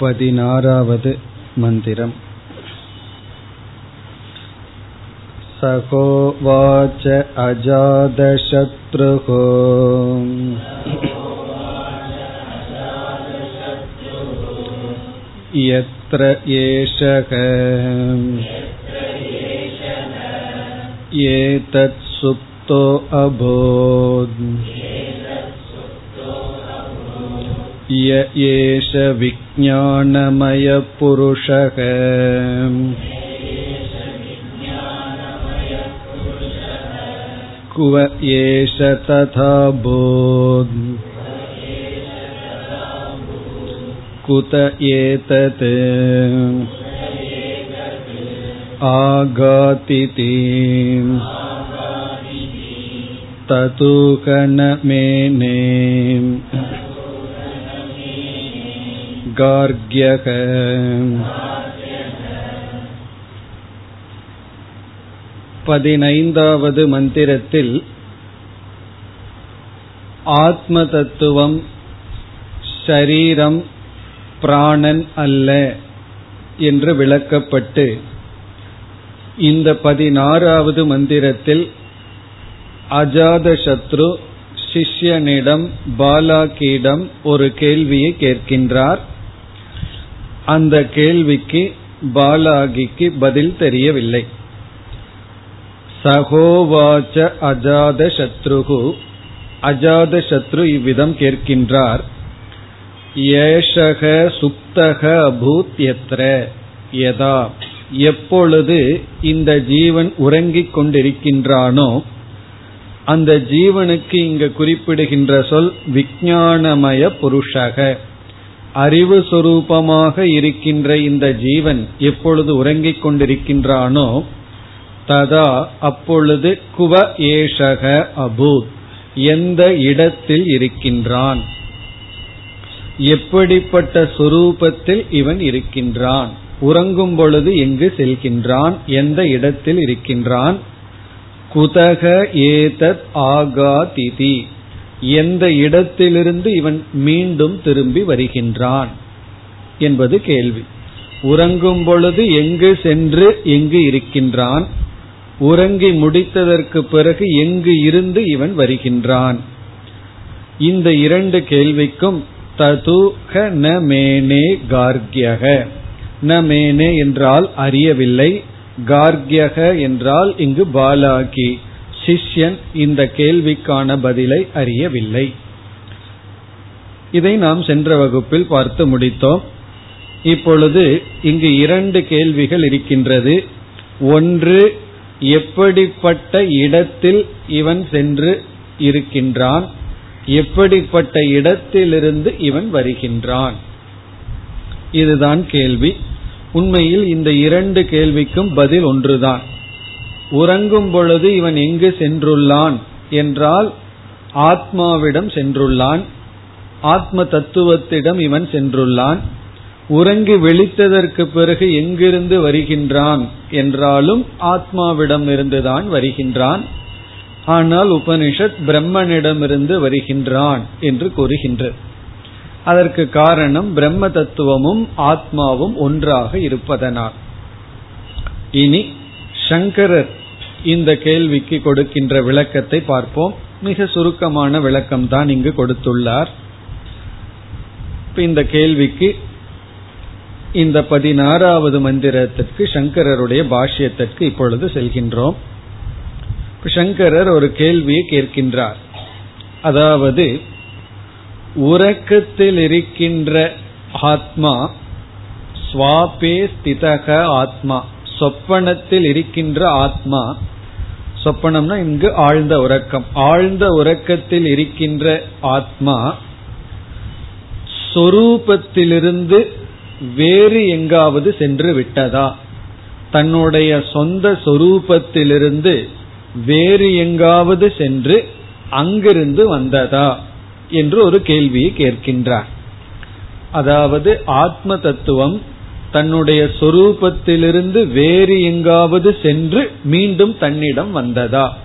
पदिनारावद् मन्दिरम् सहोवाच अजादशत्रुः यत्र एषः एतत् सुप्तो अभोत् य एष विज्ञानमयपुरुषः कुव एष तथा बोध् कुत एतत् आगातिति ततुकनमेने गार्ग्यः பதினைந்தாவது மந்திரத்தில் ஆத்ம தத்துவம் ஷரீரம் பிராணன் அல்ல என்று விளக்கப்பட்டு இந்த பதினாறாவது மந்திரத்தில் அஜாத சத்ரு சிஷ்யனிடம் பாலாக்கியிடம் ஒரு கேள்வியை கேட்கின்றார் அந்த கேள்விக்கு பாலாகிக்கு பதில் தெரியவில்லை. சகோவாச்ச அஜாத சத்ருகு. அஜாத சத்ரு இவ்விதம் கேட்கின்றார். ஏஷக சுப்தக அபூத் எத்ர. யதா எப்பொழுது இந்த ஜீவன் உறங்கிக் கொண்டிருக்கின்றானோ அந்த ஜீவனுக்கு இங்கு குறிப்பிடுகின்ற சொல் விஞ்ஞானமய புருஷக. அறிவு சுரூபமாக இருக்கின்ற இந்த ஜீவன் எப்பொழுது உறங்கிக் கொண்டிருக்கின்றானோ ததா அப்பொழுது குவ ஏஷக அபூத் எந்த இடத்தில் இருக்கின்றான்? எப்படிப்பட்ட சுரூபத்தில் இவன் இருக்கின்றான்? உறங்கும் பொழுது எங்கு செல்கின்றான்? எந்த இடத்தில் இருக்கின்றான்? குதக ஏதத் ஆகாதிதி. எந்த இடத்திலிருந்து இவன் மீண்டும் திரும்பி வருகின்றான் என்பது கேள்வி. உறங்கும் பொழுது எங்கு சென்று எங்கு இருக்கின்றான்? உறங்கி முடித்ததற்கு பிறகு எங்கு இருந்து இவன் வருகின்றான்? இந்த இரண்டு கேள்விக்கும் தது ந மேனே கார்கியக ந மேனே என்றால் அறியவில்லை கார்கியக என்றால் இங்கு பாலாகி. சிஷ்யன் இந்த கேள்விக்கான பதிலை அறியவில்லை. இதை நாம் சென்ற வகுப்பில் பார்த்து முடித்தோம். இப்பொழுது இங்கு இரண்டு கேள்விகள் இருக்கின்றது. ஒன்று எப்படிப்பட்ட இடத்தில் இவன் சென்று இருக்கின்றான்? எப்படிப்பட்ட இடத்திலிருந்து இவன் வருகின்றான்? இதுதான் கேள்வி. உண்மையில் இந்த இரண்டு கேள்விக்கும் பதில் ஒன்றுதான். உறங்கும் பொழுது இவன் எங்கு சென்றுள்ளான் என்றால் ஆத்மாவிடம் சென்றுள்ளான். ஆத்ம தத்துவத்திடம் இவன் சென்றுள்ளான். உறங்கி விழித்ததற்கு பிறகு எங்கிருந்து வருகின்றான் என்றாலும் ஆத்மாவிடம் இருந்துதான் வருகின்றான். ஆனால் உபனிஷத் பிரம்மனிடமிருந்து வருகின்றான் என்று கூறுகின்றது அதற்கு காரணம் பிரம்ம தத்துவமும் ஆத்மாவும் ஒன்றாக இருப்பதனால். இனி சங்கரர் இந்த கேள்விக்கு கொடுக்கின்ற விளக்கத்தை பார்ப்போம். மிக சுருக்கமான விளக்கம் தான் இங்கு கொடுத்துள்ளார். இந்த கேள்விக்கு இந்த பதினாறாவது மந்திரத்திற்கு சங்கரருடைய பாஷ்யத்திற்கு இப்பொழுது செல்கின்றோம். சங்கரர் ஒரு கேள்வியை கேட்கின்றார். அதாவது உறக்கத்தில் இருக்கின்ற ஆத்மா ஸ்வாபே ஸ்திதக ஆத்மா. சொப்பனத்தில் இருக்கின்ற ஆத்மா சொப்பனம்னா இங்கு ஆழ்ந்த உறக்கம். ஆழ்ந்த உறக்கத்தில் இருக்கின்ற ஆத்மா சொரூபத்திலிருந்து வேறு எங்காவது சென்று விட்டதா? தன்னுடைய சொந்த சொரூபத்திலிருந்து வேறு எங்காவது சென்று அங்கிருந்து வந்ததா? என்று ஒரு கேள்வியை கேட்கின்றார். அதாவது ஆத்ம தத்துவம் தன்னுடைய சொரூபத்திலிருந்து வேறு எங்காவது சென்று மீண்டும் தன்னிடம் வந்ததா?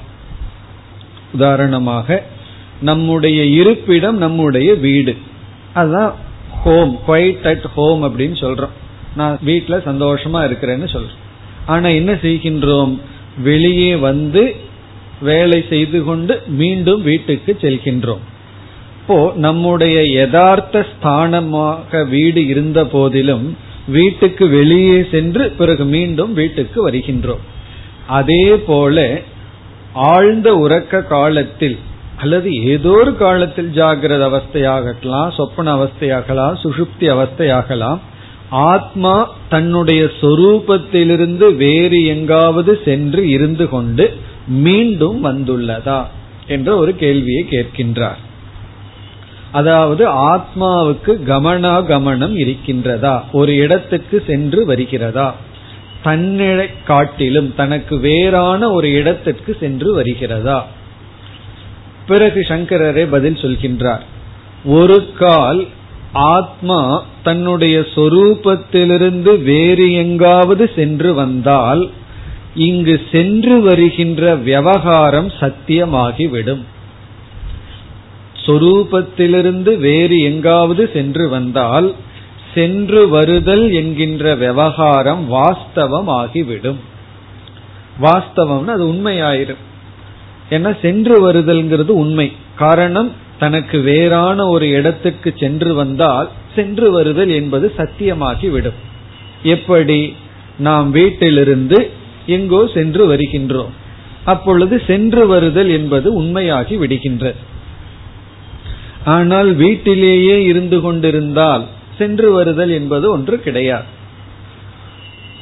உதாரணமாக நம்முடைய இருப்பிடம் நம்முடைய வீடு. அதுதான் ஹோம் குவைட் அட் ஹோம் அப்படின்னு சொல்றோம். நான் வீட்டுல சந்தோஷமா இருக்கிறேன்னு சொல்றேன். ஆனா என்ன செய்கின்றோம்? வெளியே வந்து வேலை செய்து கொண்டு மீண்டும் வீட்டுக்கு செல்கின்றோம். இப்போ நம்முடைய யதார்த்த ஸ்தானமாக வீடு இருந்த போதிலும் வீட்டுக்கு வெளியே சென்று பிறகு மீண்டும் வீட்டுக்கு வருகின்றோம். அதே போல ஆழ்ந்த உறக்க காலத்தில் அல்லது ஏதோ ஒரு காலத்தில் ஜாகிரத அவஸ்தையாகலாம் சொப்பன அவஸ்தையாகலாம் சுஷுப்தி அவஸ்தையாகலாம் ஆத்மா தன்னுடைய சொரூபத்திலிருந்து வேறு எங்காவது சென்று இருந்து கொண்டு மீண்டும் வந்துள்ளதா என்ற ஒரு கேள்வியை கேட்கின்றார். அதாவது ஆத்மாவுக்கு கமனாகமனம் இருக்கின்றதா? ஒரு இடத்துக்கு சென்று வருகிறதா? தன்னிலை காட்டிலும் தனக்கு வேறான ஒரு இடத்திற்கு சென்று வருகிறதா? பிறகு சங்கரரே பதில் சொல்கின்றார். ஒரு கால் ஆத்மா தன்னுடைய சொரூபத்திலிருந்து வேறு எங்காவது சென்று வந்தால் இங்கு சென்று வருகின்ற விவகாரம் சத்தியமாகிவிடும். சொரூபத்திலிருந்து வேறு எங்காவது சென்று வந்தால் சென்று வருதல் என்கின்ற விவகாரம் வாஸ்தவம் ஆகிவிடும் வாஸ்தவம்னு அது உண்மையாயிரும். ஏன்னா சென்று வருதல்ங்கிறது உண்மை. காரணம் தனக்கு வேறான ஒரு இடத்துக்கு சென்று வந்தால் சென்று வருதல் என்பது சத்தியமாகி விடும் எப்படி? நாம் வீட்டிலிருந்து எங்கோ சென்று வருகின்றோம். அப்பொழுது சென்று வருதல் என்பது உண்மையாகி விடுகின்றது. ஆனால் வீட்டிலேயே இருந்து கொண்டிருந்தால் சென்று வருதல் என்பது ஒன்று கிடையாது.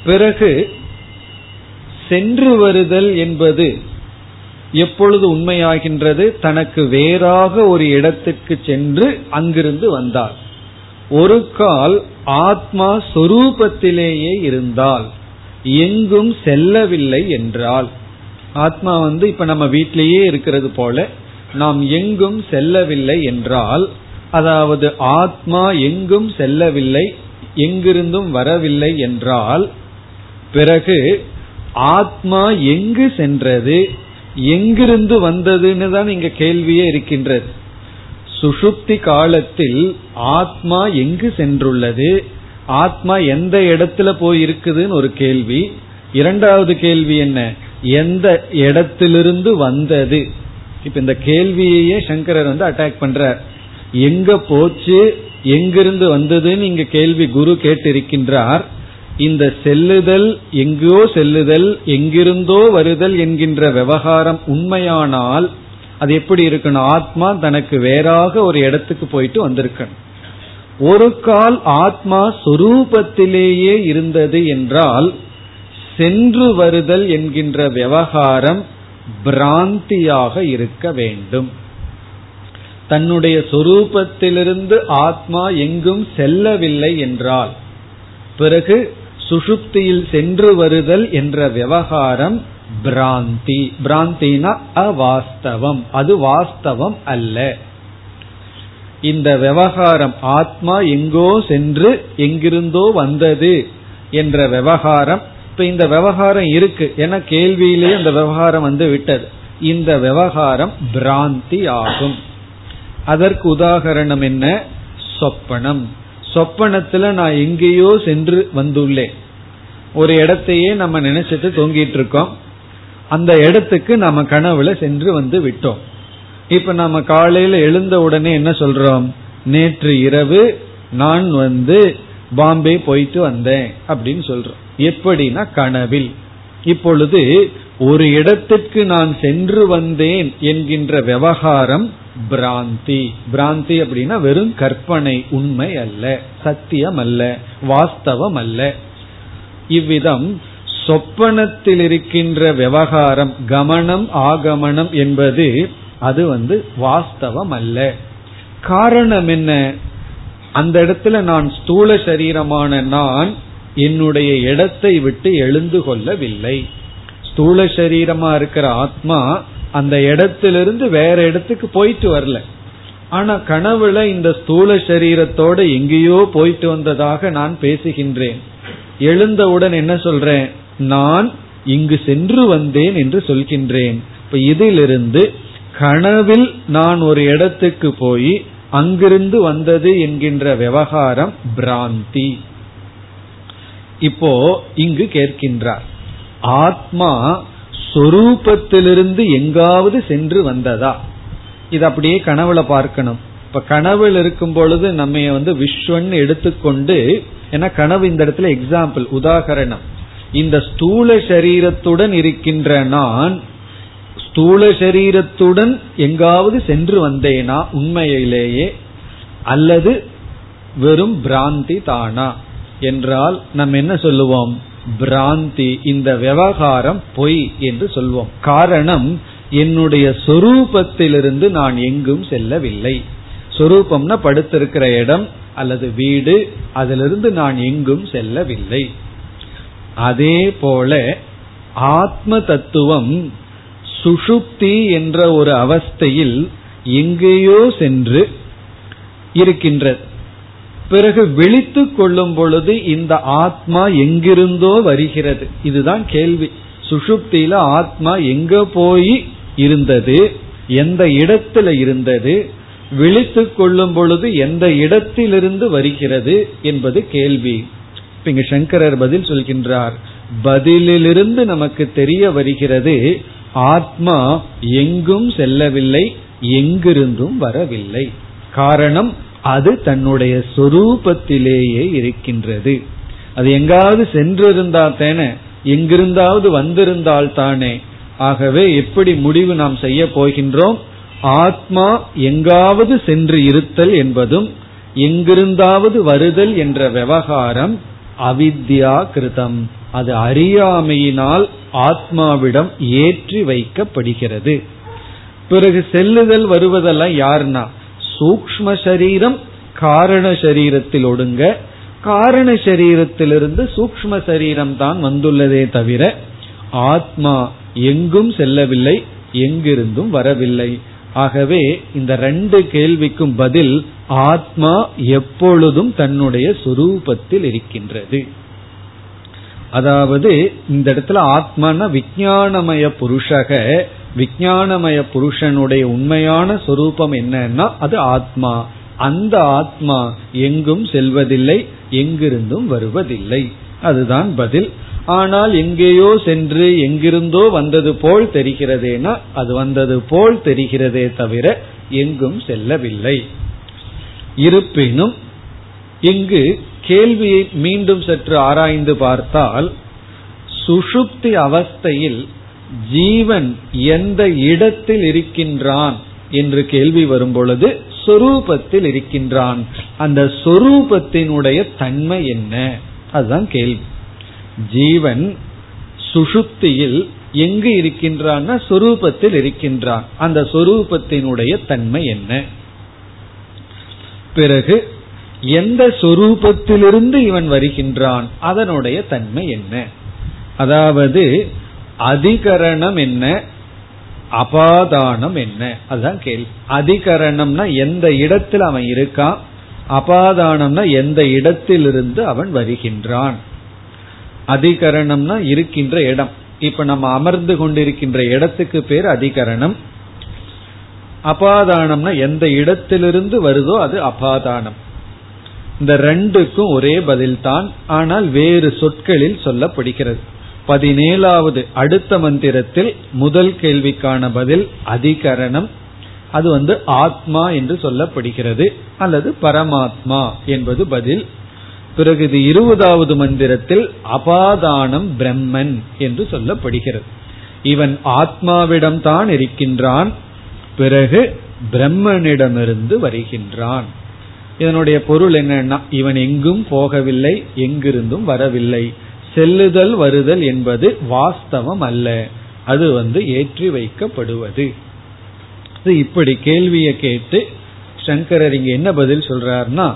பிறகு சென்று வருதல் என்பது எப்பொழுது உண்மையாகின்றது? தனக்கு வேறாக ஒரு இடத்துக்கு சென்று அங்கிருந்து வந்தார். ஒரு கால் ஆத்மா சொரூபத்திலேயே இருந்தால் எங்கும் செல்லவில்லை என்றால். ஆத்மா வந்து இப்ப நம்ம வீட்டிலேயே இருக்கிறது போல நாம் எங்கும் செல்லவில்லை என்றால் அதாவது ஆத்மா எங்கும் செல்லவில்லை எங்கிருந்தும் வரவில்லை என்றால் பிறகு ஆத்மா எங்கு சென்றது எங்கிருந்து வந்ததுன்னு தான் இங்க கேள்வியே இருக்கின்றது. சுஷுப்தி காலத்தில் ஆத்மா எங்கு சென்றுள்ளது ஆத்மா எந்த இடத்துல போய் இருக்குதுன்னு ஒரு கேள்வி. இரண்டாவது கேள்வி என்ன? எந்த இடத்திலிருந்து வந்தது? இப்ப இந்த கேள்வியையே சங்கரர் வந்து அட்டாக் பண்றார். எங்க போச்சு? எங்கிருந்து வந்ததுன்னு இங்க கேள்வி குரு கேட்டிருக்கின்றார். இந்த செல்லுதல் எங்கோ செல்லுதல் எங்கிருந்தோ வருதல் என்கின்ற விவகாரம் உண்மையானால் அது எப்படி இருக்கணும் ஆத்மா தனக்கு வேறாக ஒரு இடத்துக்கு போயிட்டு வந்திருக்கணும். ஒரு கால் ஆத்மா சொரூபத்திலேயே இருந்தது என்றால் சென்று வருதல் என்கின்ற விவகாரம் பிராந்தியாக இருக்க வேண்டும். தன்னுடைய சொரூபத்திலிருந்து ஆத்மா எங்கும் செல்லவில்லை என்றால் பிறகு சுஷுப்தியில் சென்று வருதல் என்ற விவகாரம் பிராந்தி. பிராந்தினா அவாஸ்தவம். அது வாஸ்தவம் அல்ல. இந்த விவகாரம் ஆத்மா எங்கோ சென்று எங்கிருந்தோ வந்தது என்ற விவகாரம் இப்ப இந்த விவகாரம் இருக்கு. ஏன்னா கேள்வியிலே இந்த விவகாரம் வந்து விட்டது. இந்த விவகாரம் பிராந்தி ஆகும். அதற்கு உதாகரணம் என்ன? சொப்பனம். சொப்பனத்துல நான் எங்கேயோ சென்று வந்துள்ளேன். ஒரு இடத்தையே நம்ம நினைச்சிட்டு தூங்கிட்டு இருக்கோம். அந்த இடத்துக்கு நம்ம கனவுல சென்று வந்து விட்டோம். இப்ப நம்ம காலையில எழுந்த உடனே என்ன சொல்றோம்? நேற்று இரவு நான் வந்து பாம்பே போயிட்டு வந்தேன் அப்படின்னு சொல்றோம். எப்படின்னா கனவில். இப்பொழுது ஒரு இடத்திற்கு நான் சென்று வந்தேன் என்கின்ற விவகாரம் பிராந்தி. பிராந்தி அப்படின்னா வெறும் கற்பனை உண்மை அல்ல சத்தியம் அல்ல வாஸ்தவம் அல்ல. இவ்விதம் சொப்பனத்தில் இருக்கின்ற விவகாரம் கமனம் ஆகமனம் என்பது அது வந்து வாஸ்தவம் அல்ல. காரணம் என்ன? அந்த இடத்துல நான் ஸ்தூல சரீரமான நான் என்னுடைய இடத்தை விட்டு எழுந்து கொள்ளவில்லை. ஸ்தூல சரீரமா இருக்கிற ஆத்மா அந்த இடத்திலிருந்து வேற இடத்துக்கு போயிட்டு வரல. ஆனா கனவுல இந்த ஸ்தூல சரீரத்தோட எங்கேயோ போயிட்டு வந்ததாக நான் பேசுகின்றேன். எழுந்தவுடன் என்ன சொல்றேன்? நான் இங்கு சென்று வந்தேன் என்று சொல்கின்றேன். இப்ப இதிலிருந்து கனவில் நான் ஒரு இடத்துக்கு போய் அங்கிருந்து வந்தது என்கின்ற விவகாரம் பிராந்தி. இப்போ இங்கு கேட்கின்றார். ஆத்மா சொரூபத்திலிருந்து எங்காவது சென்று வந்ததா? இது அப்படியே கனவுல பார்க்கணும். இப்ப கனவுல இருக்கும் பொழுது நம்ம வந்து விஸ்வன் எடுத்துக்கொண்டு ஏன்னா கனவு இந்த இடத்துல எக்ஸாம்பிள் உதாகரணம். இந்த ஸ்தூல சரீரத்துடன் இருக்கின்ற நான் ஸ்தூல சரீரத்துடன் எங்காவது சென்று வந்தேனா உண்மையிலேயே? அல்லது வெறும் பிராந்தி தானா? என்றால் நம்ம என்ன சொல்லுவோம்? பிராந்தி இந்த விவகாரம் பொய் என்று சொல்வோம். காரணம் என்னுடைய சொரூபத்திலிருந்து நான் எங்கும் செல்லவில்லை. சொரூபம்னா படுத்திருக்கிற இடம் அல்லது வீடு அதிலிருந்து நான் எங்கும் செல்லவில்லை. அதே போல ஆத்ம தத்துவம் சுஷுப்தி என்ற ஒரு அவஸ்தையில் எங்கேயோ சென்று இருக்கின்றது. பிறகு விழித்து கொள்ளும் பொழுது இந்த ஆத்மா எங்கிருந்தோ வருகிறது. இதுதான் கேள்வி. சுஷுப்தியில ஆத்மா எங்க போய் இருந்தது? எந்த இடத்துல இருந்தது? விழித்து கொள்ளும் பொழுது எந்த இடத்திலிருந்து வருகிறது என்பது கேள்வி. இங்கு சங்கரர் பதில் சொல்கின்றார். பதிலிலிருந்து நமக்கு தெரிய வருகிறது ஆத்மா எங்கும் செல்லவில்லை எங்கிருந்தும் வரவில்லை. காரணம் அது தன்னுடைய சொரூபத்திலேயே இருக்கின்றது. அது எங்காவது சென்றிருந்தா தானே எங்கிருந்தாவது வந்திருந்தால் தானே ஆகவே எப்படி முடிவு நாம் செய்ய போகின்றோம்? ஆத்மா எங்காவது சென்று இருத்தல் என்பதும் எங்கிருந்தாவது வருதல் என்ற விவகாரம் அவித்யா கிருதம். அது அறியாமையினால் ஆத்மாவிடம் ஏற்றி வைக்கப்படுகிறது. பிறகு செல்லுதல் வருவதெல்லாம் யாருன்னா சூக்ம சரீரம் காரண சரீரத்தில் ஒடுங்க. காரண சரீரத்திலிருந்து சூக்ம சரீரம் தான் வந்துள்ளதே தவிர ஆத்மா எங்கும் செல்லவில்லை எங்கிருந்தும் வரவில்லை. ஆகவே இந்த ரெண்டு கேள்விக்கும் பதில் ஆத்மா எப்பொழுதும் தன்னுடைய சுரூபத்தில் இருக்கின்றது. அதாவது இந்த இடத்துல ஆத்மான விஜயானமய புருஷக விஜயானமய புருஷனுடைய உண்மையான சொரூபம் என்னன்னா அது ஆத்மா. அந்த ஆத்மா எங்கும் செல்வதில்லை எங்கிருந்தும் வருவதில்லை. அதுதான் பதில். ஆனால் எங்கேயோ சென்று எங்கிருந்தோ வந்தது போல் தெரிகிறதேனா அது வந்தது போல் தெரிகிறதே தவிர எங்கும் செல்லவில்லை. இருப்பினும் இங்கு கேள்வியை மீண்டும் சற்று ஆராய்ந்து பார்த்தால் சுஷுப்தி அவஸ்தையில் ஜீவன் எந்த இடத்தில் இருக்கின்றான் என்று கேள்வி வரும் பொழுது சொரூபத்தில் இருக்கின்றான். அந்த சொரூபத்தினுடைய தன்மை என்ன? அதுதான் கேள்வி. ஜீவன் சுஷுப்தியில் எங்கு இருக்கின்றான் சொரூபத்தில் இருக்கின்றான். அந்த சொரூபத்தினுடைய தன்மை என்ன? பிறகு எந்த சொரூபத்திலிருந்து இவன் வருகின்றான்? அதனுடைய தன்மை என்ன? அதாவது அதிகரணம் என்ன? அபாதானம் என்ன? அதுதான் கேள்வி. அதிகரணம்னா எந்த இடத்தில் அவன் இருக்கான்? அபாதானம்னா எந்த இடத்திலிருந்து அவன் வருகின்றான்? அதிகரணம்னா இருக்கின்ற இடம். இப்ப நம்ம அமர்ந்து கொண்டிருக்கின்ற இடத்துக்கு பேர் அதிகரணம். அபாதானம்னா எந்த இடத்திலிருந்து வருதோ அது அபாதானம். இந்த ரெண்டுக்கும் ஒரே பதில்தான். ஆனால் வேறு சொற்களில் சொல்லப்படுகிறது. பதினேழாவது அடுத்த மந்திரத்தில் முதல் கேள்விக்கான பதில் அதிகரணம். அது வந்து ஆத்மா என்று சொல்லப்படுகிறது அல்லது பரமாத்மா என்பது பதில். பிறகு இது இருபதாவது மந்திரத்தில் அபாதானம் பிரம்மன் என்று சொல்லப்படுகிறது. இவன் ஆத்மாவிடம் தான் இருக்கின்றான். பிறகு பிரம்மனிடமிருந்து வருகின்றான். இதனுடைய பொருள் என்னன்னா இவன் எங்கும் போகவில்லை எங்கிருந்தும் வரவில்லை. செல்லுதல் வருதல் என்பது வாஸ்தவம் அல்ல. அது வந்து ஏற்றி வைக்கப்படுவது. இப்படி கேள்வியை கேட்டு சங்கரர் இங்க என்ன பதில் சொல்றாருன்னா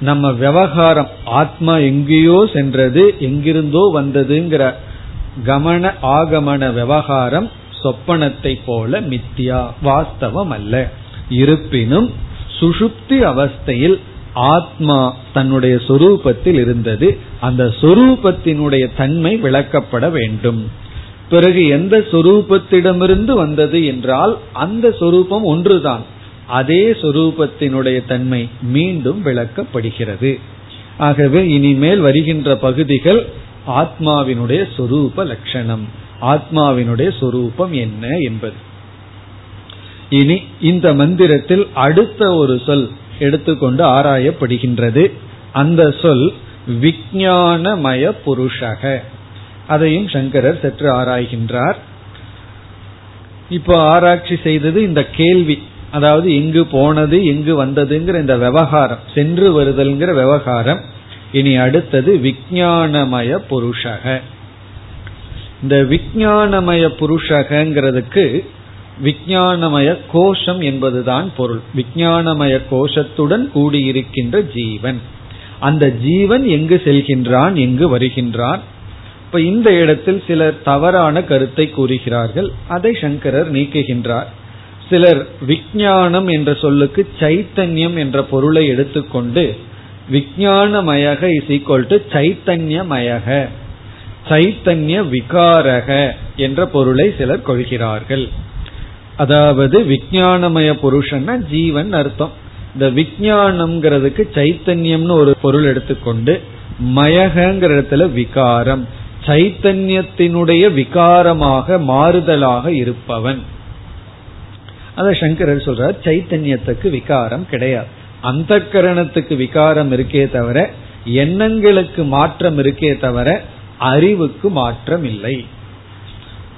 நம்ம விவகாரம் ஆத்மா எங்கேயோ சென்றது எங்கிருந்தோ வந்ததுங்கிற கமன ஆகமன விவகாரம் சொப்பனத்தை போல மித்தியா வாஸ்தவம் அல்ல. இருப்பினும் சுஷுப்தி அவஸ்தையில் ஆத்மா தன்னுடைய சொரூபத்தில் இருந்தது அந்த சொரூபத்தினுடைய தன்மை விளக்கப்பட வேண்டும். பிறகு எந்த சொரூபத்திடமிருந்து வந்தது என்றால் அந்த சொரூபம் ஒன்றுதான். அதே சொரூபத்தினுடைய தன்மை மீண்டும் விளக்கப்படுகிறது. ஆகவே இனிமேல் வருகின்ற பகுதிகள் ஆத்மாவினுடைய சொரூப லட்சணம். ஆத்மாவினுடைய சொரூபம் என்ன என்பது. இனி இந்த மந்திரத்தில் அடுத்த ஒரு சொல் எடுத்துக்கொண்டு ஆராயப்படுகின்றது. அந்த சொல் விஜயானமய புருஷக அதையும் சங்கரர் சற்று ஆராய்கின்றார். இப்போ ஆராய்ச்சி செய்தது இந்த கேள்வி அதாவது எங்கு போனது எங்கு வந்ததுங்கிற இந்த விவகாரம் சென்று வருதல்ங்கிற விவகாரம். இனி அடுத்தது விஜயானமய புருஷக இந்த விஜயானமய புருஷகங்கிறதுக்கு விஜயானமய கோஷம் என்பதுதான் பொருள். விஞ்ஞானமய கோஷத்துடன் கூடியிருக்கின்ற ஜீவன். அந்த ஜீவன் எங்கு செல்கின்றான் எங்கு வருகின்றான்? இப்ப இந்த இடத்தில் சிலர் தவறான கருத்தை கூறுகிறார்கள். அதை சங்கரர் நீக்குகின்றார். சிலர் விஜயானம் என்ற சொல்லுக்கு சைத்தன்யம் என்ற பொருளை எடுத்துக்கொண்டு விஜயானமயக இஸ் ஈக்வல் டு சைத்தன்யமயக சைத்தன்ய விகாரக என்ற பொருளை சிலர் கொள்கிறார்கள். அதாவது விஜயானமய புருஷன்னா ஜீவன் அர்த்தம். இந்த விஜயானம்ங்கிறதுக்கு சைத்தன்யம்னு ஒரு பொருள் எடுத்துக்கொண்டு மயகங்கிற இடத்துல விகாரம். சைத்தன்யத்தினுடைய விகாரமாக மாறுதலாக இருப்பவன். அத சங்கரர் சொல்றார் சைத்தன்யத்துக்கு விகாரம் கிடையாது. அந்த கரணத்துக்கு விகாரம் இருக்கே தவிர எண்ணங்களுக்கு மாற்றம் இருக்கே தவிர அறிவுக்கு மாற்றம் இல்லை.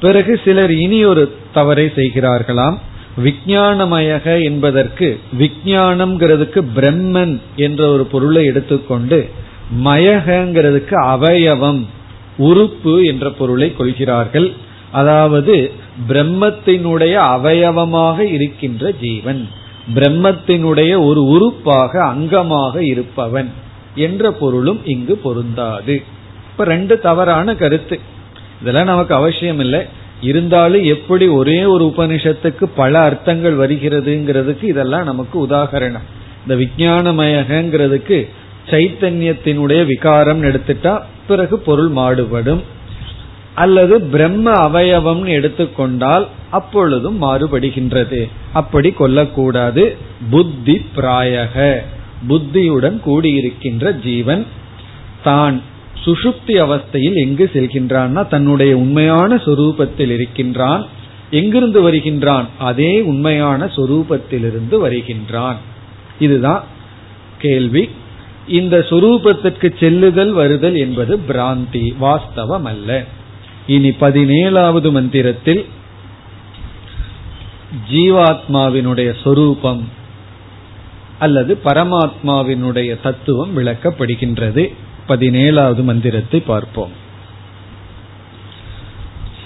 பிறகு சிலர் இனி ஒரு தவறை செய்கிறார்களாம். விஜயானமயக என்பதற்கு விஜயானம்ங்கிறதுக்கு பிரம்மன் என்ற ஒரு பொருளை எடுத்துக்கொண்டு மயகங்கிறதுக்கு அவயவம் உறுப்பு என்ற பொருளை கொள்கிறார்கள். அதாவது பிரம்மத்தினுடைய அவயவமாக இருக்கின்ற ஜீவன் பிரம்மத்தினுடைய ஒரு உறுப்பாக அங்கமாக இருப்பவன் என்ற பொருளும் இங்கு பொருந்தாது. இப்ப ரெண்டு தவறான கருத்து. இதெல்லாம் நமக்கு அவசியம் இல்லை இருந்தாலும் எப்படி ஒரே ஒரு உபனிஷத்துக்கு பல அர்த்தங்கள் வருகிறதுங்கிறதுக்கு இதெல்லாம் நமக்கு உதாகரணம். இந்த விஜயானமயங்கிறதுக்கு சைத்தன்யத்தினுடைய விகாரம் எடுத்துட்டா பிறகு பொருள் மாறுபடும். அல்லது பிரம்ம அவயவம்னு எடுத்துக்கொண்டால் அப்பொழுதும் மாறுபடுகின்றது. அப்படி கொல்லக்கூடாது. புத்தி பிராயக. புத்தியுடன் கூடியிருக்கின்ற ஜீவன். தான் சுஷுப்தி அவஸ்தையில் எங்கு செல்கின்றான்னா தன்னுடைய உண்மையான சொரூபத்தில் இருக்கின்றான். எங்கிருந்து வருகின்றான்? அதே உண்மையான சொரூபத்திலிருந்து வருகின்றான். இதுதான் கேள்வி. இந்த சொரூபத்திற்கு செல்லுதல் வருதல் என்பது பிராந்தி வாஸ்தவம் அல்ல இனி பதினேழாவது மந்திரத்தில் ஜீவாத்மாவினுடைய சொரூபம் அல்லது பரமாத்மாவினுடைய தத்துவம் விளக்கப்படுகின்றது. பதினேழாவது மந்திரத்தை பார்ப்போம்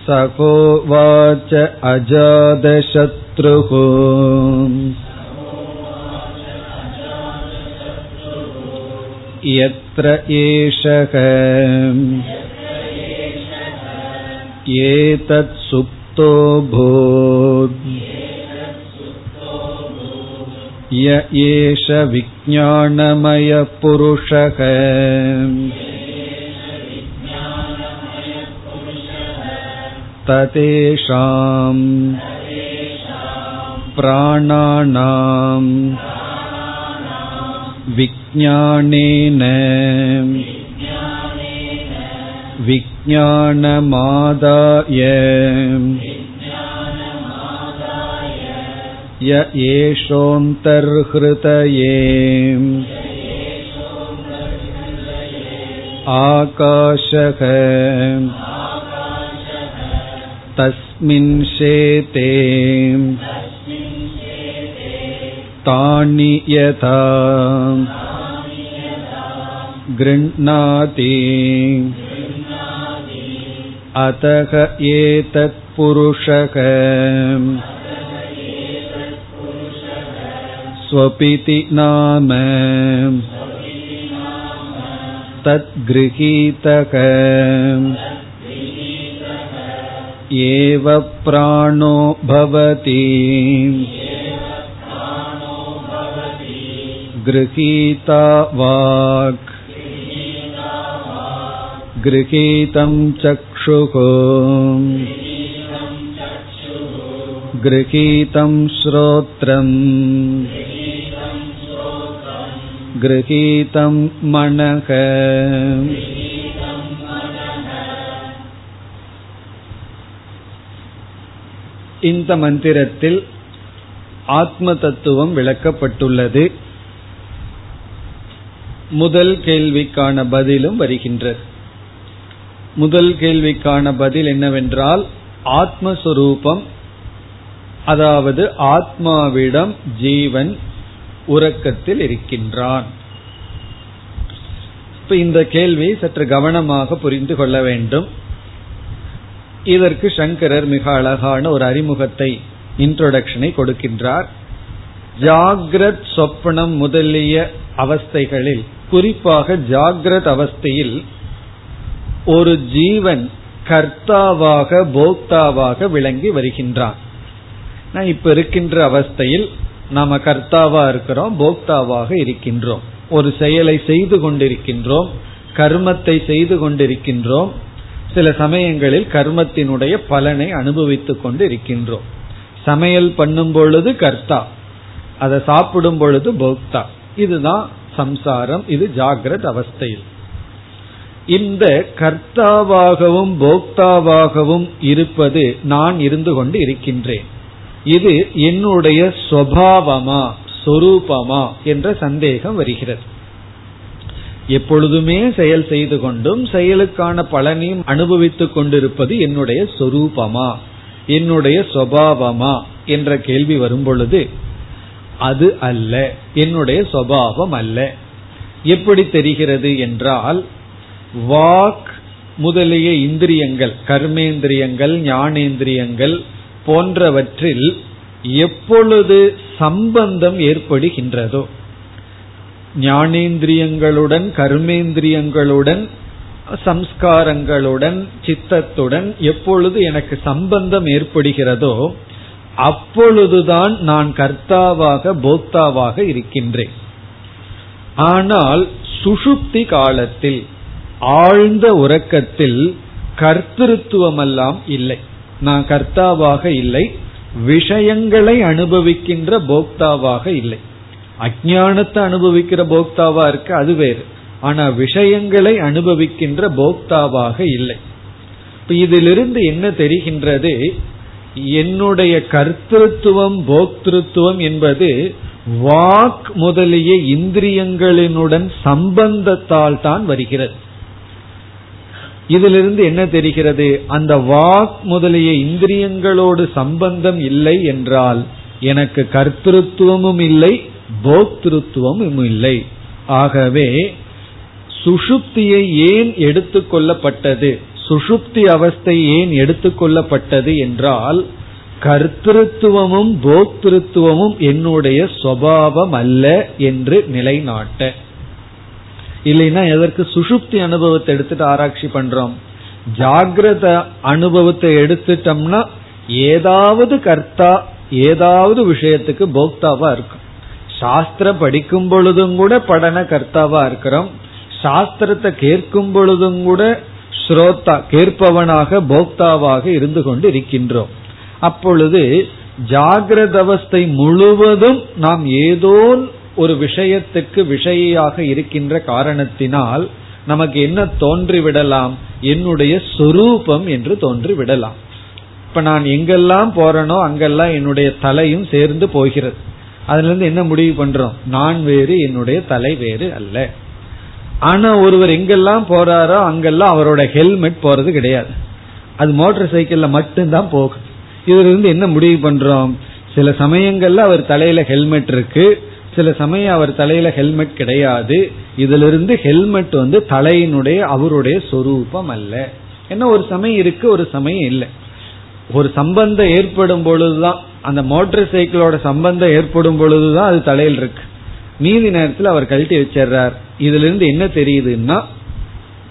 सहोवाच अजादशत्रुः यत्र एषः एतत् सुप्तो भूत् य एष विज्ञानमयपुरुषः ततेषाम् प्राणानाम् विज्ञानेन विज्ञानमादाय य एषोऽन्तर्हृतये आकाशः तस्मिन् शेते तानि यथा गृह्णाति अतः एतत्पुरुषः स्वपिति नाम तद्गृहीतक एव प्राणो भवति गृहीता वाक् गृहीतं चक्षुः गृहीतं श्रोत्रम् गृहीतं मनः இந்த மந்திரத்தில் ஆத்ம தத்துவம் விளக்கப்பட்டுள்ளது முதல் கேள்விக்கான பதிலும் வருகின்றது முதல் கேள்விக்கான பதில் என்னவென்றால் ஆத்மஸ்வரூபம் அதாவது ஆத்மாவிடம் ஜீவன் உறக்கத்தில் இருக்கின்றான். இப்ப இந்த கேள்வியை சற்று கவனமாக புரிந்து கொள்ள வேண்டும். இதற்கு சங்கரர் மிக அழகான ஒரு அறிமுகத்தை இன்ட்ரோடக்ஷனை கொடுக்கின்றார். ஜாகிரத் சொப்பனம் முதலிய அவஸ்தைகளில் குறிப்பாக ஜாகிரத் அவஸ்தையில் ஒரு ஜீவன் கர்த்தாவாக போக்தாவாக விளங்கி வருகின்றான். நான் இப்ப இருக்கின்ற அவஸ்தையில் நாம கர்த்தாவா இருக்கிறோம் போக்தாவாக இருக்கின்றோம். ஒரு செயலை செய்து கொண்டிருக்கின்றோம் கர்மத்தை செய்து கொண்டிருக்கின்றோம். சில சமயங்களில் கர்மத்தினுடைய பலனை அனுபவித்துக் கொண்டு இருக்கின்றோம் சமையல் பண்ணும் பொழுது கர்த்தா அதை சாப்பிடும் பொழுது போக்தா. இதுதான் சம்சாரம் இது ஜாகிரத் அவஸ்தையில். இந்த கர்த்தாவாகவும் போக்தாவாகவும் இருப்பது நான் இருந்து கொண்டு இருக்கின்றேன். இது என்னுடைய சுவாவமா சொரூபமா என்ற சந்தேகம் வருகிறது. எப்பொழுதுமே செயல் செய்து கொண்டும் செயலுக்கான பலனையும் அனுபவித்துக் கொண்டிருப்பது என்னுடைய சொரூபமா என்னுடைய சுவாவமா என்ற கேள்வி வரும்பொழுது அது அல்ல என்னுடைய சுவாவம் அல்ல. எப்படி தெரிகிறது என்றால் வாக் முதலிய இந்திரியங்கள் கர்மேந்திரியங்கள் ஞானேந்திரியங்கள் போன்றவற்றில் எப்பொழுது சம்பந்தம் ஏற்படுகின்றதோ ஞானேந்திரியங்களுடன் கர்மேந்திரியங்களுடன் சம்ஸ்காரங்களுடன் சித்தத்துடன் எப்பொழுது எனக்கு சம்பந்தம் ஏற்படுகிறதோ அப்பொழுதுதான் நான் கர்த்தாவாக போக்தாவாக இருக்கின்றேன். ஆனால் சுஷுப்தி காலத்தில் ஆழ்ந்த உறக்கத்தில் கர்த்திருவமெல்லாம் இல்லை. நான் கர்த்தாவாக இல்லை விஷயங்களை அனுபவிக்கின்ற போக்தாவாக இல்லை. அஜானத்தை அனுபவிக்கிற போக்தாவா இருக்கு அது வேறு. ஆனா விஷயங்களை அனுபவிக்கின்ற போக்தாவாக இல்லை. இப்ப இதிலிருந்து என்ன தெரிகின்றது? என்னுடைய கர்த்தத்துவம் போக்திருத்துவம் என்பது வாக் முதலிய இந்திரியங்களினுடன் சம்பந்தத்தால் தான் வருகிறது. இதிலிருந்து என்ன தெரிகிறது? அந்த வாக் முதலிய இந்திரியங்களோடு சம்பந்தம் இல்லை என்றால் எனக்கு கர்த்திருவமும் இல்லை போக்திருத்துவமும் இல்லை. ஆகவே சுஷுப்தியை ஏன் எடுத்துக்கொள்ளப்பட்டது சுஷுப்தி அவஸ்தை ஏன் எடுத்துக்கொள்ளப்பட்டது என்றால் கர்த்திருவமும் போக்திருத்துவமும் என்னுடைய சுவாவம் அல்ல என்று நிலைநாட்ட. இல்லைன்னா எதற்கு சுஷுப்தி அனுபவத்தை எடுத்துட்டு ஆராய்ச்சி பண்றோம். ஜாகிரத அனுபவத்தை எடுத்துட்டோம்னா ஏதாவது கர்த்தா ஏதாவது விஷயத்துக்கு போக்தாவா இருக்கும். சாஸ்திரம் படிக்கும் பொழுதும் கூட படன கர்த்தாவா இருக்கிறோம். சாஸ்திரத்தை கேட்கும் பொழுதும் கூட ஸ்ரோதா கேட்பவனாக போக்தாவாக இருந்து கொண்டு இருக்கின்றோம் அப்பொழுது ஜாகிரத அவஸ்தை முழுவதும் நாம் ஏதோ ஒரு விஷயத்துக்கு விஷயாக இருக்கின்ற காரணத்தினால் நமக்கு என்ன தோன்றிவிடலாம்? என்னுடைய சொரூபம் என்று தோன்றிவிடலாம். இப்ப நான் எங்கெல்லாம் போறேனோ அங்கெல்லாம் என்னுடைய தலையும் சேர்ந்து போகிறது. அதுல இருந்து என்ன முடிவு பண்றோம்? நான் வேறு என்னுடைய தலை வேறு அல்ல. ஆனா ஒருவர் எங்கெல்லாம் போறாரோ அங்கெல்லாம் அவரோட ஹெல்மெட் போறது கிடையாது. அது மோட்டார் சைக்கிள்ல மட்டும்தான் போகும். இதுல இருந்து என்ன முடிவு பண்றோம்? சில சமயங்கள்ல அவர் தலையில ஹெல்மெட் இருக்கு. சில சமயம் அவர் தலையில ஹெல்மெட் கிடையாது. இதுல இருந்து ஹெல்மெட் வந்து தலையினுடைய அவருடைய சொரூபம் அல்ல. ஏன்னா ஒரு சமயம் இருக்கு ஒரு சமயம் இல்லை. ஒரு சம்பந்தம் ஏற்படும் பொழுதுதான் அந்த மோட்டார் சைக்கிளோட சம்பந்தம் ஏற்படும் பொழுதுதான் அது தலையில் இருக்கு. மீதி நேரத்தில் அவர் கழட்டி வச்சிடுறார். இதுல இருந்து என்ன தெரியுதுன்னா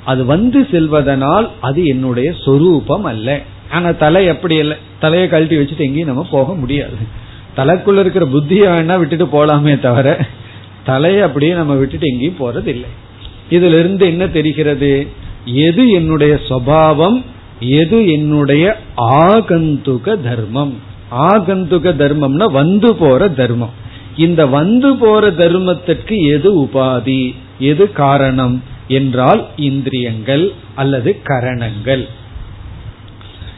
அது வந்து செல்வதனால் அது என்னுடைய சொரூபம் அல்ல. ஆனா தலை எப்படி இல்லை? தலையை கழட்டி வச்சுட்டு எங்கேயும் நம்ம போக முடியாது. தலைக்குள்ள இருக்கிற புத்தியை வேணா விட்டுட்டு போலாமே தவிர தலையை அப்படியே நம்ம விட்டுட்டு எங்கேயும் போறது இல்லை இதுல இருந்து என்ன தெரிகிறது? எது என்னுடைய சுவாவம் எது என்னுடைய ஆகந்துக தர்மம்? ஆகந்துக தர்மம்னா வந்து போற தர்மம். இந்த வந்து போற தர்மத்திற்கு எது உபாதி? எது காரணம்? என்றால் இந்திரியங்கள் அல்லது கரணங்கள்.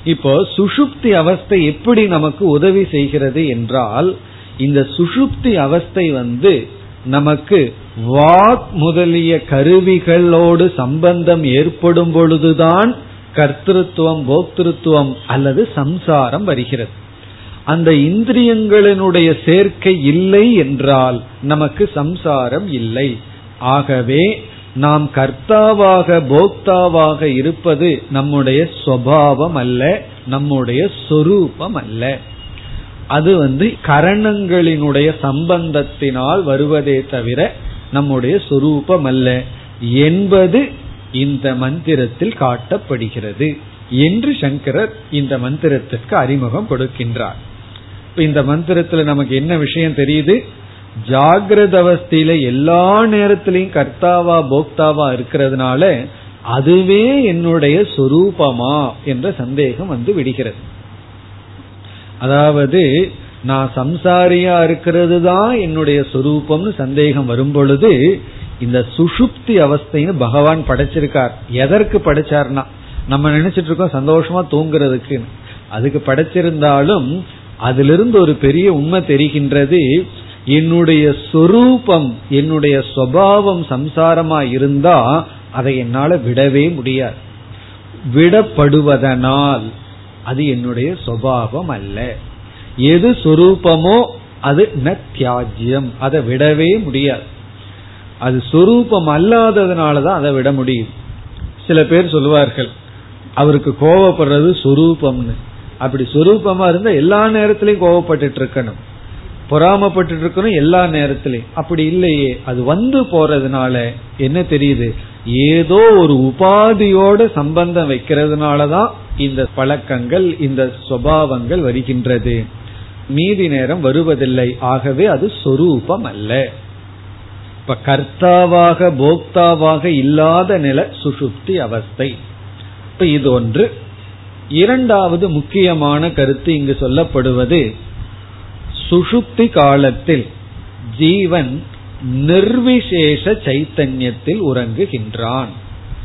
இப்போ சுஷுப்தி அவஸ்தை எப்படி நமக்கு உதவி செய்கிறது என்றால் இந்த சுஷுப்தி அவஸ்தை வந்து நமக்கு வாக் முதலிய கருவிகளோடு சம்பந்தம் ஏற்படும் பொழுதுதான் கர்த்திருவம் போக்திருத்துவம் அல்லது சம்சாரம் வருகிறது. அந்த இந்திரியங்களினுடைய சேர்க்கை இல்லை என்றால் நமக்கு சம்சாரம் இல்லை. ஆகவே நாம் கர்த்தாவாக போக்தாவாக இருப்பது நம்முடைய சுவாவம் அல்ல நம்முடைய சொரூபம் அல்ல அது வந்து கரணங்களினுடைய சம்பந்தத்தினால் வருவதே தவிர நம்முடைய சொரூபம் அல்ல என்பது இந்த மந்திரத்தில் காட்டப்படுகிறது என்று சங்கரர் இந்த மந்திரத்திற்கு அறிமுகம் கொடுக்கின்றார். இந்த மந்திரத்துல நமக்கு என்ன விஷயம் தெரியுது? ஜாகிரத அவஸ்தையில எல்லா நேரத்திலையும் கர்த்தாவா போக்தாவா இருக்கிறதுனால அதுவே என்னுடைய சொரூபமா என்ற சந்தேகம் வந்து விடுகிறது. அதாவது நான் சம்சாரியா இருக்கிறது தான் என்னுடைய சொரூபம்னு சந்தேகம் வரும் பொழுது இந்த சுஷுப்தி அவஸ்தைன்னு பகவான் படைச்சிருக்கார். எதற்கு படைச்சார்னா நம்ம நினைச்சிட்டு இருக்கோம் சந்தோஷமா தூங்குறதுக்கு அதுக்கு படைச்சிருந்தாலும் அதிலிருந்து ஒரு பெரிய உண்மை தெரிகின்றது என்னுடைய சொரூபம் என்னுடைய சுவாவம் சம்சாரமா இருந்தா அதை என்னால விடவே முடியாது. விடப்படுவதனால் அது என்னுடைய சுவாவம் அல்ல. எது சொரூபமோ அது ந தியாஜ்யம். அதை விடவே முடியாது. அது சொரூபம் அல்லாததுனாலதான் அதை விட முடியும். சில பேர் சொல்லுவார்கள் அவருக்கு கோவப்படுறது சொரூபம்னு. அப்படி சொரூபமா இருந்தா எல்லா நேரத்திலையும் கோவப்பட்டு இருக்கணும். பொறாமப்பட்டு இருக்கிறோம் எல்லா நேரத்திலையும் அப்படி இல்லையே. அது வந்து போறதுனால என்ன தெரியுது? ஏதோ ஒரு உபாதியோட சம்பந்தம் வைக்கிறதுனாலதான் இந்த பழக்கங்கள் இந்த சுவாவங்கள் வருகின்றது. மீதி நேரம் வருவதில்லை. ஆகவே அது சொரூபம் அல்ல இப்ப கர்த்தாவாக போக்தாவாக இல்லாத நில சுசுப்தி அவஸ்தை. இப்ப இது ஒன்று. இரண்டாவது முக்கியமான கருத்து இங்கு சொல்லப்படுவது சுஷுப்தி காலத்தில் ஜீவன் நிர்விசேஷ சைத்தன்யத்தில் உறங்குகின்றான்.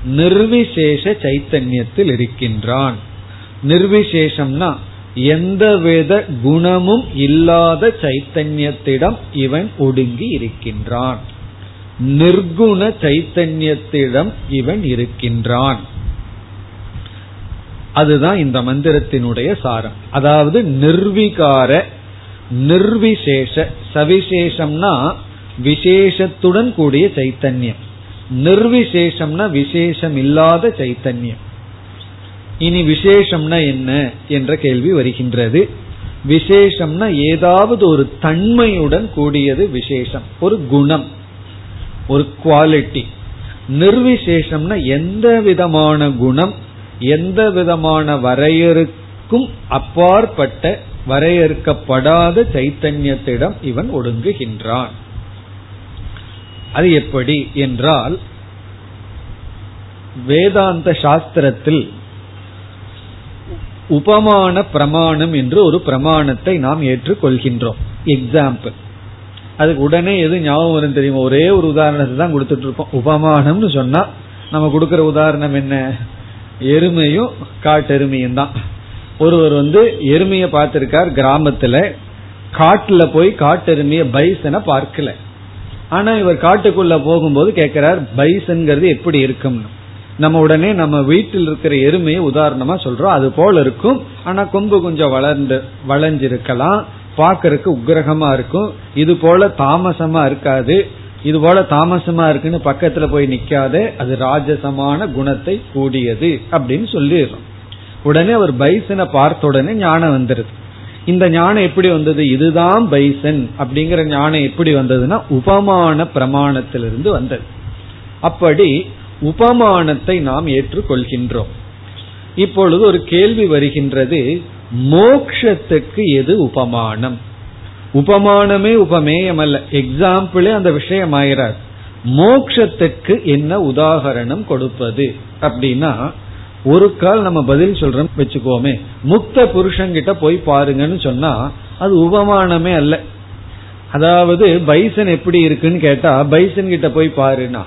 நிர்விசேஷ சைத்தன்யத்தில் இருக்கின்றான். நிர்விசேஷம்னா எந்தவித குணமும் இல்லாத சைத்தன்யத்திடம் இவன் ஒடுங்கி இருக்கின்றான். நிர்குண சைத்தன்யத்திடம் இவன் இருக்கின்றான். அதுதான் இந்த மந்திரத்தினுடைய சாரம். அதாவது நிர்விகார நிர்விசேஷ சவிசேஷம்னா விசேஷத்துடன் கூடிய சைத்தன்யம். நிர்விசேஷம்னா விசேஷம் இல்லாத சைத்தன்யம். இனி விசேஷம்னா என்ன என்ற கேள்வி வருகின்றது. விசேஷம்னா ஏதாவது ஒரு தன்மையுடன் கூடியது விசேஷம். ஒரு குணம் ஒரு குவாலிட்டி நிர்விசேஷம்னா எந்த விதமான குணம் எந்த விதமான வரையறுக்கும் அப்பாற்பட்ட வரையறுக்கப்படாத சைத்தன்யத்திடம் இவன் ஒடுங்குகின்றான். அது எப்படி என்றால் வேதாந்த சாஸ்திரத்தில் உபமான பிரமாணம் என்று ஒரு பிரமாணத்தை நாம் ஏற்றுக்கொள்கின்றோம். எக்ஸாம்பிள் அதுக்கு உடனே எது ஞாபகம் வரும் தெரியுமா? ஒரே ஒரு உதாரணத்தை தான் கொடுத்துட்டு இருப்போம் உபமானம்னு சொன்னா நம்ம கொடுக்கற உதாரணம் என்ன? எருமையும் காட்டெருமையும் தான். ஒருவர் வந்து எருமையை பார்த்திருக்கார் கிராமத்துல. காட்டுல போய் காட்டெருமைய பைசனை பார்க்கல. ஆனா இவர் காட்டுக்குள்ள போகும்போது கேட்கிறார் பைசன்கிறது எப்படி இருக்கும்னு? நம்ம உடனே நம்ம வீட்டில் இருக்கிற எருமையை உதாரணமா சொல்றோம் அது போல இருக்கும். ஆனா கொம்பு கொஞ்சம் வளர்ந்து வளைஞ்சிருக்கலாம் பாக்கறதுக்கு உக்ரகமா இருக்கும். இது போல தாமசமா இருக்காது. இது போல தாமசமா இருக்குன்னு பக்கத்துல போய் நிக்காத அது ராஜசமான குணத்தை கூடியது அப்படின்னு சொல்லிடுறோம். உடனே அவர் பைசனை பார்த்த உடனே ஞானம் வந்துருது. இந்த ஞானம் எப்படி வந்தது? இதுதான் பைசன் அப்படிங்கிற ஞானம் எப்படி வந்ததுன்னா உபமான பிரமாணத்திலிருந்து வந்தது. அப்படி உபமானத்தை நாம் ஏற்றுக்கொள்கின்றோம். இப்பொழுது ஒரு கேள்வி வருகின்றது மோக்ஷத்துக்கு எது உபமானம்? உபமானமே உபமேயம் அல்ல எக்ஸாம்பிளே அந்த விஷயம் ஆயிரார் மோக்ஷத்துக்கு என்ன உதாகரணம் கொடுப்பது அப்படின்னா ஒரு கால் நம்ம பதில் சொல்றோம் வச்சுக்கோமே. முக்த புருஷங்கிட்ட போய் பாருங்கன்னு சொன்னா அது உபமானமே அல்ல. அதாவது பைசன் எப்படி இருக்குன்னு கேட்டா பைசன் கிட்ட போய் பாருனா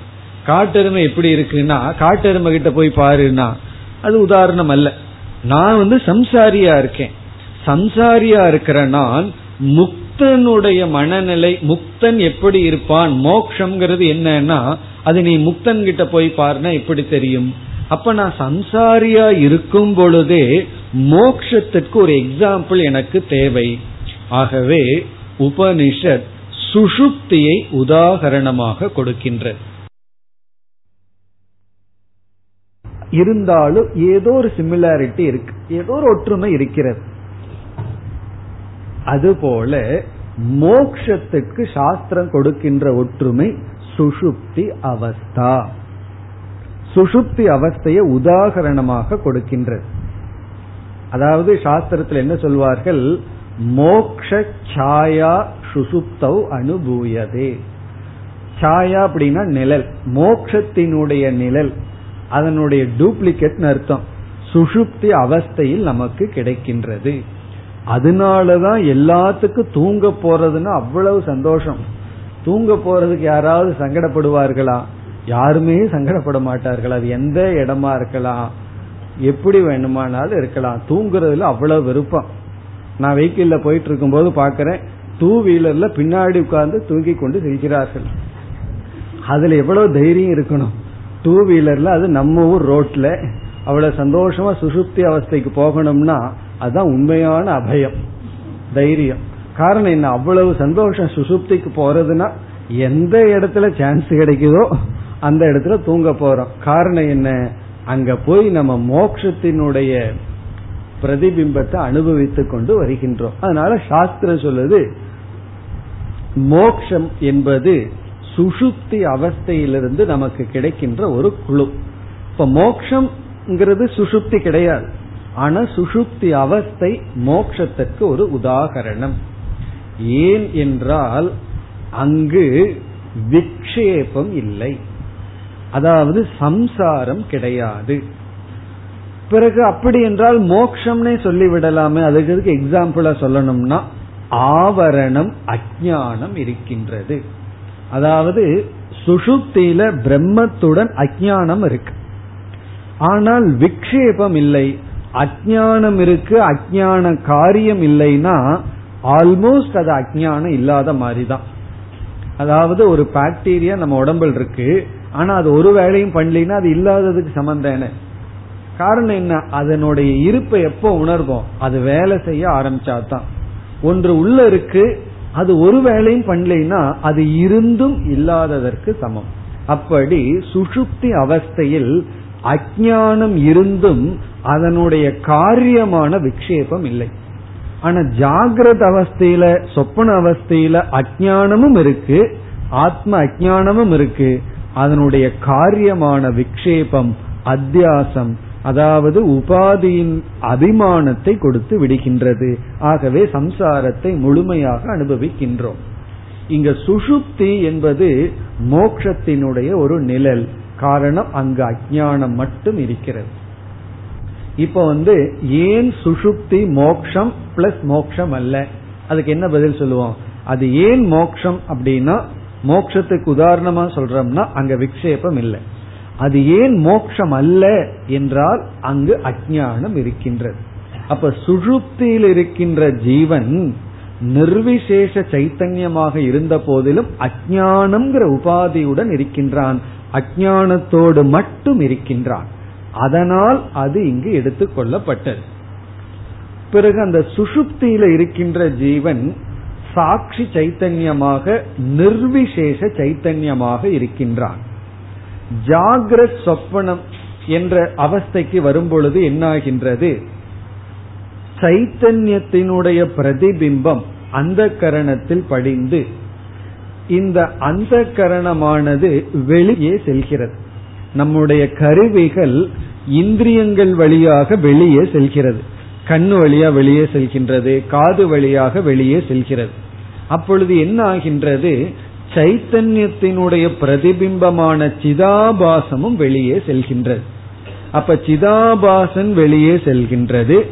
காட்டெருமை எப்படி இருக்குன்னா காட்டெருமை கிட்ட போய் பாருனா அது உதாரணம் அல்ல. நான் வந்து சம்சாரியா இருக்கேன். சம்சாரியா இருக்கிற நான் முக்தனுடைய மனநிலை முக்தன் எப்படி இருப்பான் மோக்ஷங்கிறது என்னன்னா அது நீ முக்தன் கிட்ட போய் பாருனா எப்படி தெரியும்? அப்ப நான் சம்சாரியா இருக்கும் பொழுதே மோக்ஷத்துக்கு ஒரு எக்ஸாம்பிள் எனக்கு தேவை. ஆகவே உபனிஷத் சுஷுப்தியை உதாகரணமாக கொடுக்கின்றது. இருந்தாலும் ஏதோ ஒரு சிமிலாரிட்டி இருக்கு. ஏதோ ஒரு ஒற்றுமை இருக்கிறது. அதுபோல மோக்ஷத்துக்கு சாஸ்திரம் கொடுக்கின்ற ஒற்றுமை சுஷுப்தி அவஸ்தா. சுஷுப்தி அவஸ்தையை உதாகரணமாக கொடுக்கின்றது. அதாவது சாஸ்திரத்தில் என்ன சொல்வார்கள்? மோக்ஷ சாயா சுசுப்தவ் அனுபூயதே. சாயா அப்படின்னா நிழல். மோக்ஷத்தினுடைய நிழல். அதனுடைய டூப்ளிகேட் அர்த்தம். சுஷுப்தி அவஸ்தையில் நமக்கு கிடைக்கின்றது. அதனாலதான் எல்லாத்துக்கும் தூங்க போறதுன்னா அவ்வளவு சந்தோஷம். தூங்க போறதுக்கு யாராவது சங்கடப்படுவார்களா? யாருமே சங்கடப்பட மாட்டார்கள். அது எந்த இடமா இருக்கலாம் எப்படி வேணுமானாலும் இருக்கலாம். தூங்குறதுல அவ்வளவு விருப்பம். நான் வெஹிக்கிள்ல போயிட்டு இருக்கும் போது பாக்கிறேன் டூ வீலர்ல பின்னாடி உட்கார்ந்து தூங்கி கொண்டு செல்கிறார்கள் அதுல எவ்வளவு தைரியம் இருக்கணும். டூ வீலர்ல அது நம்ம ஊர் ரோட்ல அவ்வளவு சந்தோஷமா சுசுப்தி அவஸ்தைக்கு போகணும்னா அதுதான் உண்மையான அபயம் தைரியம். காரணம் என்ன? அவ்வளவு சந்தோஷம் சுசுப்திக்கு போறதுன்னா எந்த இடத்துல சான்ஸ் கிடைக்குதோ அந்த இடத்துல தூங்க போறோம். காரணம் என்ன? அங்க போய் நம்ம மோக்ஷத்தினுடைய பிரதிபிம்பத்தை அனுபவித்துக் கொண்டு வருகின்றோம். அதனால சாஸ்திரம் சொல்லுது மோக்ஷம் என்பது சுஷுப்தி அவஸ்தையிலிருந்து நமக்கு கிடைக்கின்ற ஒரு குழு. இப்ப மோக்ஷம்ங்கிறது சுஷுப்தி கிடையாது. ஆனா சுஷுப்தி அவஸ்தை மோக்ஷத்துக்கு ஒரு உதாகரணம். ஏன் என்றால் அங்கு விக்ஷேபம் இல்லை. அதாவது சம்சாரம் கிடையாது. பிறகு அப்படி என்றால் மோக்ஷம்னே சொல்லிவிடலாமே அதுக்கு எக்ஸாம்பிளா சொல்லணும்னா ஆவரணம் அஜானம் இருக்கின்றது. அதாவது சுஷுப்தியில பிரம்மத்துடன் அஜானம் இருக்கு. ஆனால் விக்ஷேபம் இல்லை. அஜானம் இருக்கு அஜான காரியம் இல்லைன்னா ஆல்மோஸ்ட் அது அஜானம் இல்லாத மாதிரி தான் அதாவது ஒரு பாக்டீரியா நம்ம உடம்புல இருக்கு. ஆனா அது ஒரு வேலையும் பண்ணலைன்னா அது இல்லாததுக்கு சம்பந்தம் காரணம் என்ன? அதனுடைய இருப்பை எப்போ உணர்வோம்? அது வேலை செய்ய ஆரம்பிச்சாதான். ஒன்று உள்ள இருக்கு அது ஒரு வேலையும் பண்ணலைன்னா அது இருந்தும் இல்லாததற்கு சமம். அப்படி சுஷுப்தி அவஸ்தையில் அஜானம் இருந்தும் அதனுடைய காரியமான விக்ஷேபம் இல்லை. ஆனா ஜாகிரத அவஸ்தையில சொப்பன அவஸ்தையில அஜானமும் இருக்கு ஆத்ம அஜானமும் இருக்கு. அதனுடைய காரியமான விக்ஷேபம் அத்தியாசம் அதாவது உபாதியின் அபிமானத்தை கொடுத்து விடுகின்றது. ஆகவே சம்சாரத்தை முழுமையாக அனுபவிக்கின்றோம். இங்க சுஷுப்தி என்பது மோக்ஷத்தினுடைய ஒரு நிழல். காரணம் அங்கு அஜானம் மட்டும் இருக்கிறது. இப்ப வந்து ஏன் சுஷுப்தி மோக்ஷம் பிளஸ் மோக்ஷம் அல்ல? அதுக்கு என்ன பதில் சொல்லுவோம்? அது ஏன் மோக்ஷம் அப்படின்னா மோக்ஷத்துக்கு உதாரணமா சொல்றோம்னா அங்க விக்ஷேபம் இல்லை. அது ஏன் மோக்ஷம் அல்ல என்றால் அங்கு அஜானம் இருக்கின்றது. அப்ப சுழுப்தியில் இருக்கின்ற ஜீவன் நிர்விசேஷ சைத்தன்யமாக இருந்த போதிலும் அஜானம்ங்கிற உபாதியுடன் இருக்கின்றான். அஜானத்தோடு மட்டும் இருக்கின்றான். அதனால் அது இங்கு எடுத்துக்கொள்ளப்பட்டது பிறகு அந்த சுசுப்தியில இருக்கின்ற ஜீவன் சாட்சி சைத்தன்யமாக நிர்விசேஷ சைத்தன்யமாக இருக்கின்றான். ஜாகிரத் சொப்பனம் என்ற அவஸ்தைக்கு வரும்பொழுது என்னாகின்றது? சைத்தன்யத்தினுடைய பிரதிபிம்பம் அந்த கரணத்தில் படிந்து இந்த அந்த கரணமானது வெளியே செல்கிறது. நம்முடைய கருவிகள் இந்திரியங்கள் வழியாக வெளியே செல்கிறது. கண்ணு வழியா வெளியே செல்கின்றது. காது வழியாக வெளியே செல்கிறது. அப்பொழுது என்ன ஆகின்றது சைத்தன்யத்தினுடைய பிரதிபிம்பமான சிதாபாசமும் வெளியே செல்கின்றது. அப்ப சிதாபாசன் வெளியே செல்கின்றது.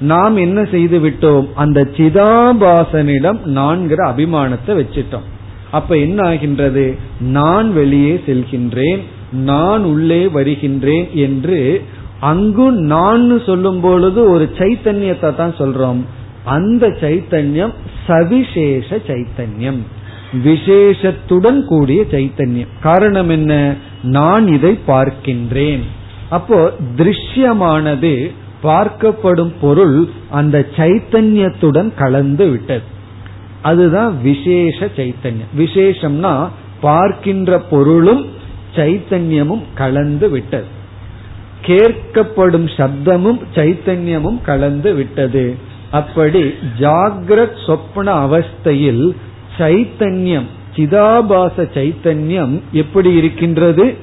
நாம் என்ன செய்து விட்டோம்? அந்த சிதாபாசனிடம் நான்கிற அபிமானத்தை வச்சிட்டோம். அப்ப என்ன ஆகின்றது நான் வெளியே செல்கின்றேன். நான் உள்ளே வருகின்றேன் என்று அங்கு நான் சொல்லும் பொழுது ஒரு சைத்தன்யத்தை தான் சொல்றோம். அந்த சைத்தன்யம் சவிசேஷ சைத்தன்யம். விசேஷத்துடன் கூடிய சைத்தன்யம். காரணம் என்ன? நான் இதை பார்க்கின்றேன். அப்போ திருஷ்யமானது பார்க்கப்படும் பொருள் அந்த சைத்தன்யத்துடன் கலந்து விட்டது. அதுதான் விசேஷ சைத்தன்யம். விசேஷம்னா பார்க்கின்ற பொருளும் சைத்தன்யமும் கலந்து விட்டது. கேட்கப்படும் சப்தமும் சைத்தன்யமும் கலந்து விட்டது. அப்படி ஜாகிரத் சொப்பன அவஸ்தையில் சைத்தன்யம் சிதாபாச சைத்தன்யம் எப்படி இருக்கின்றது?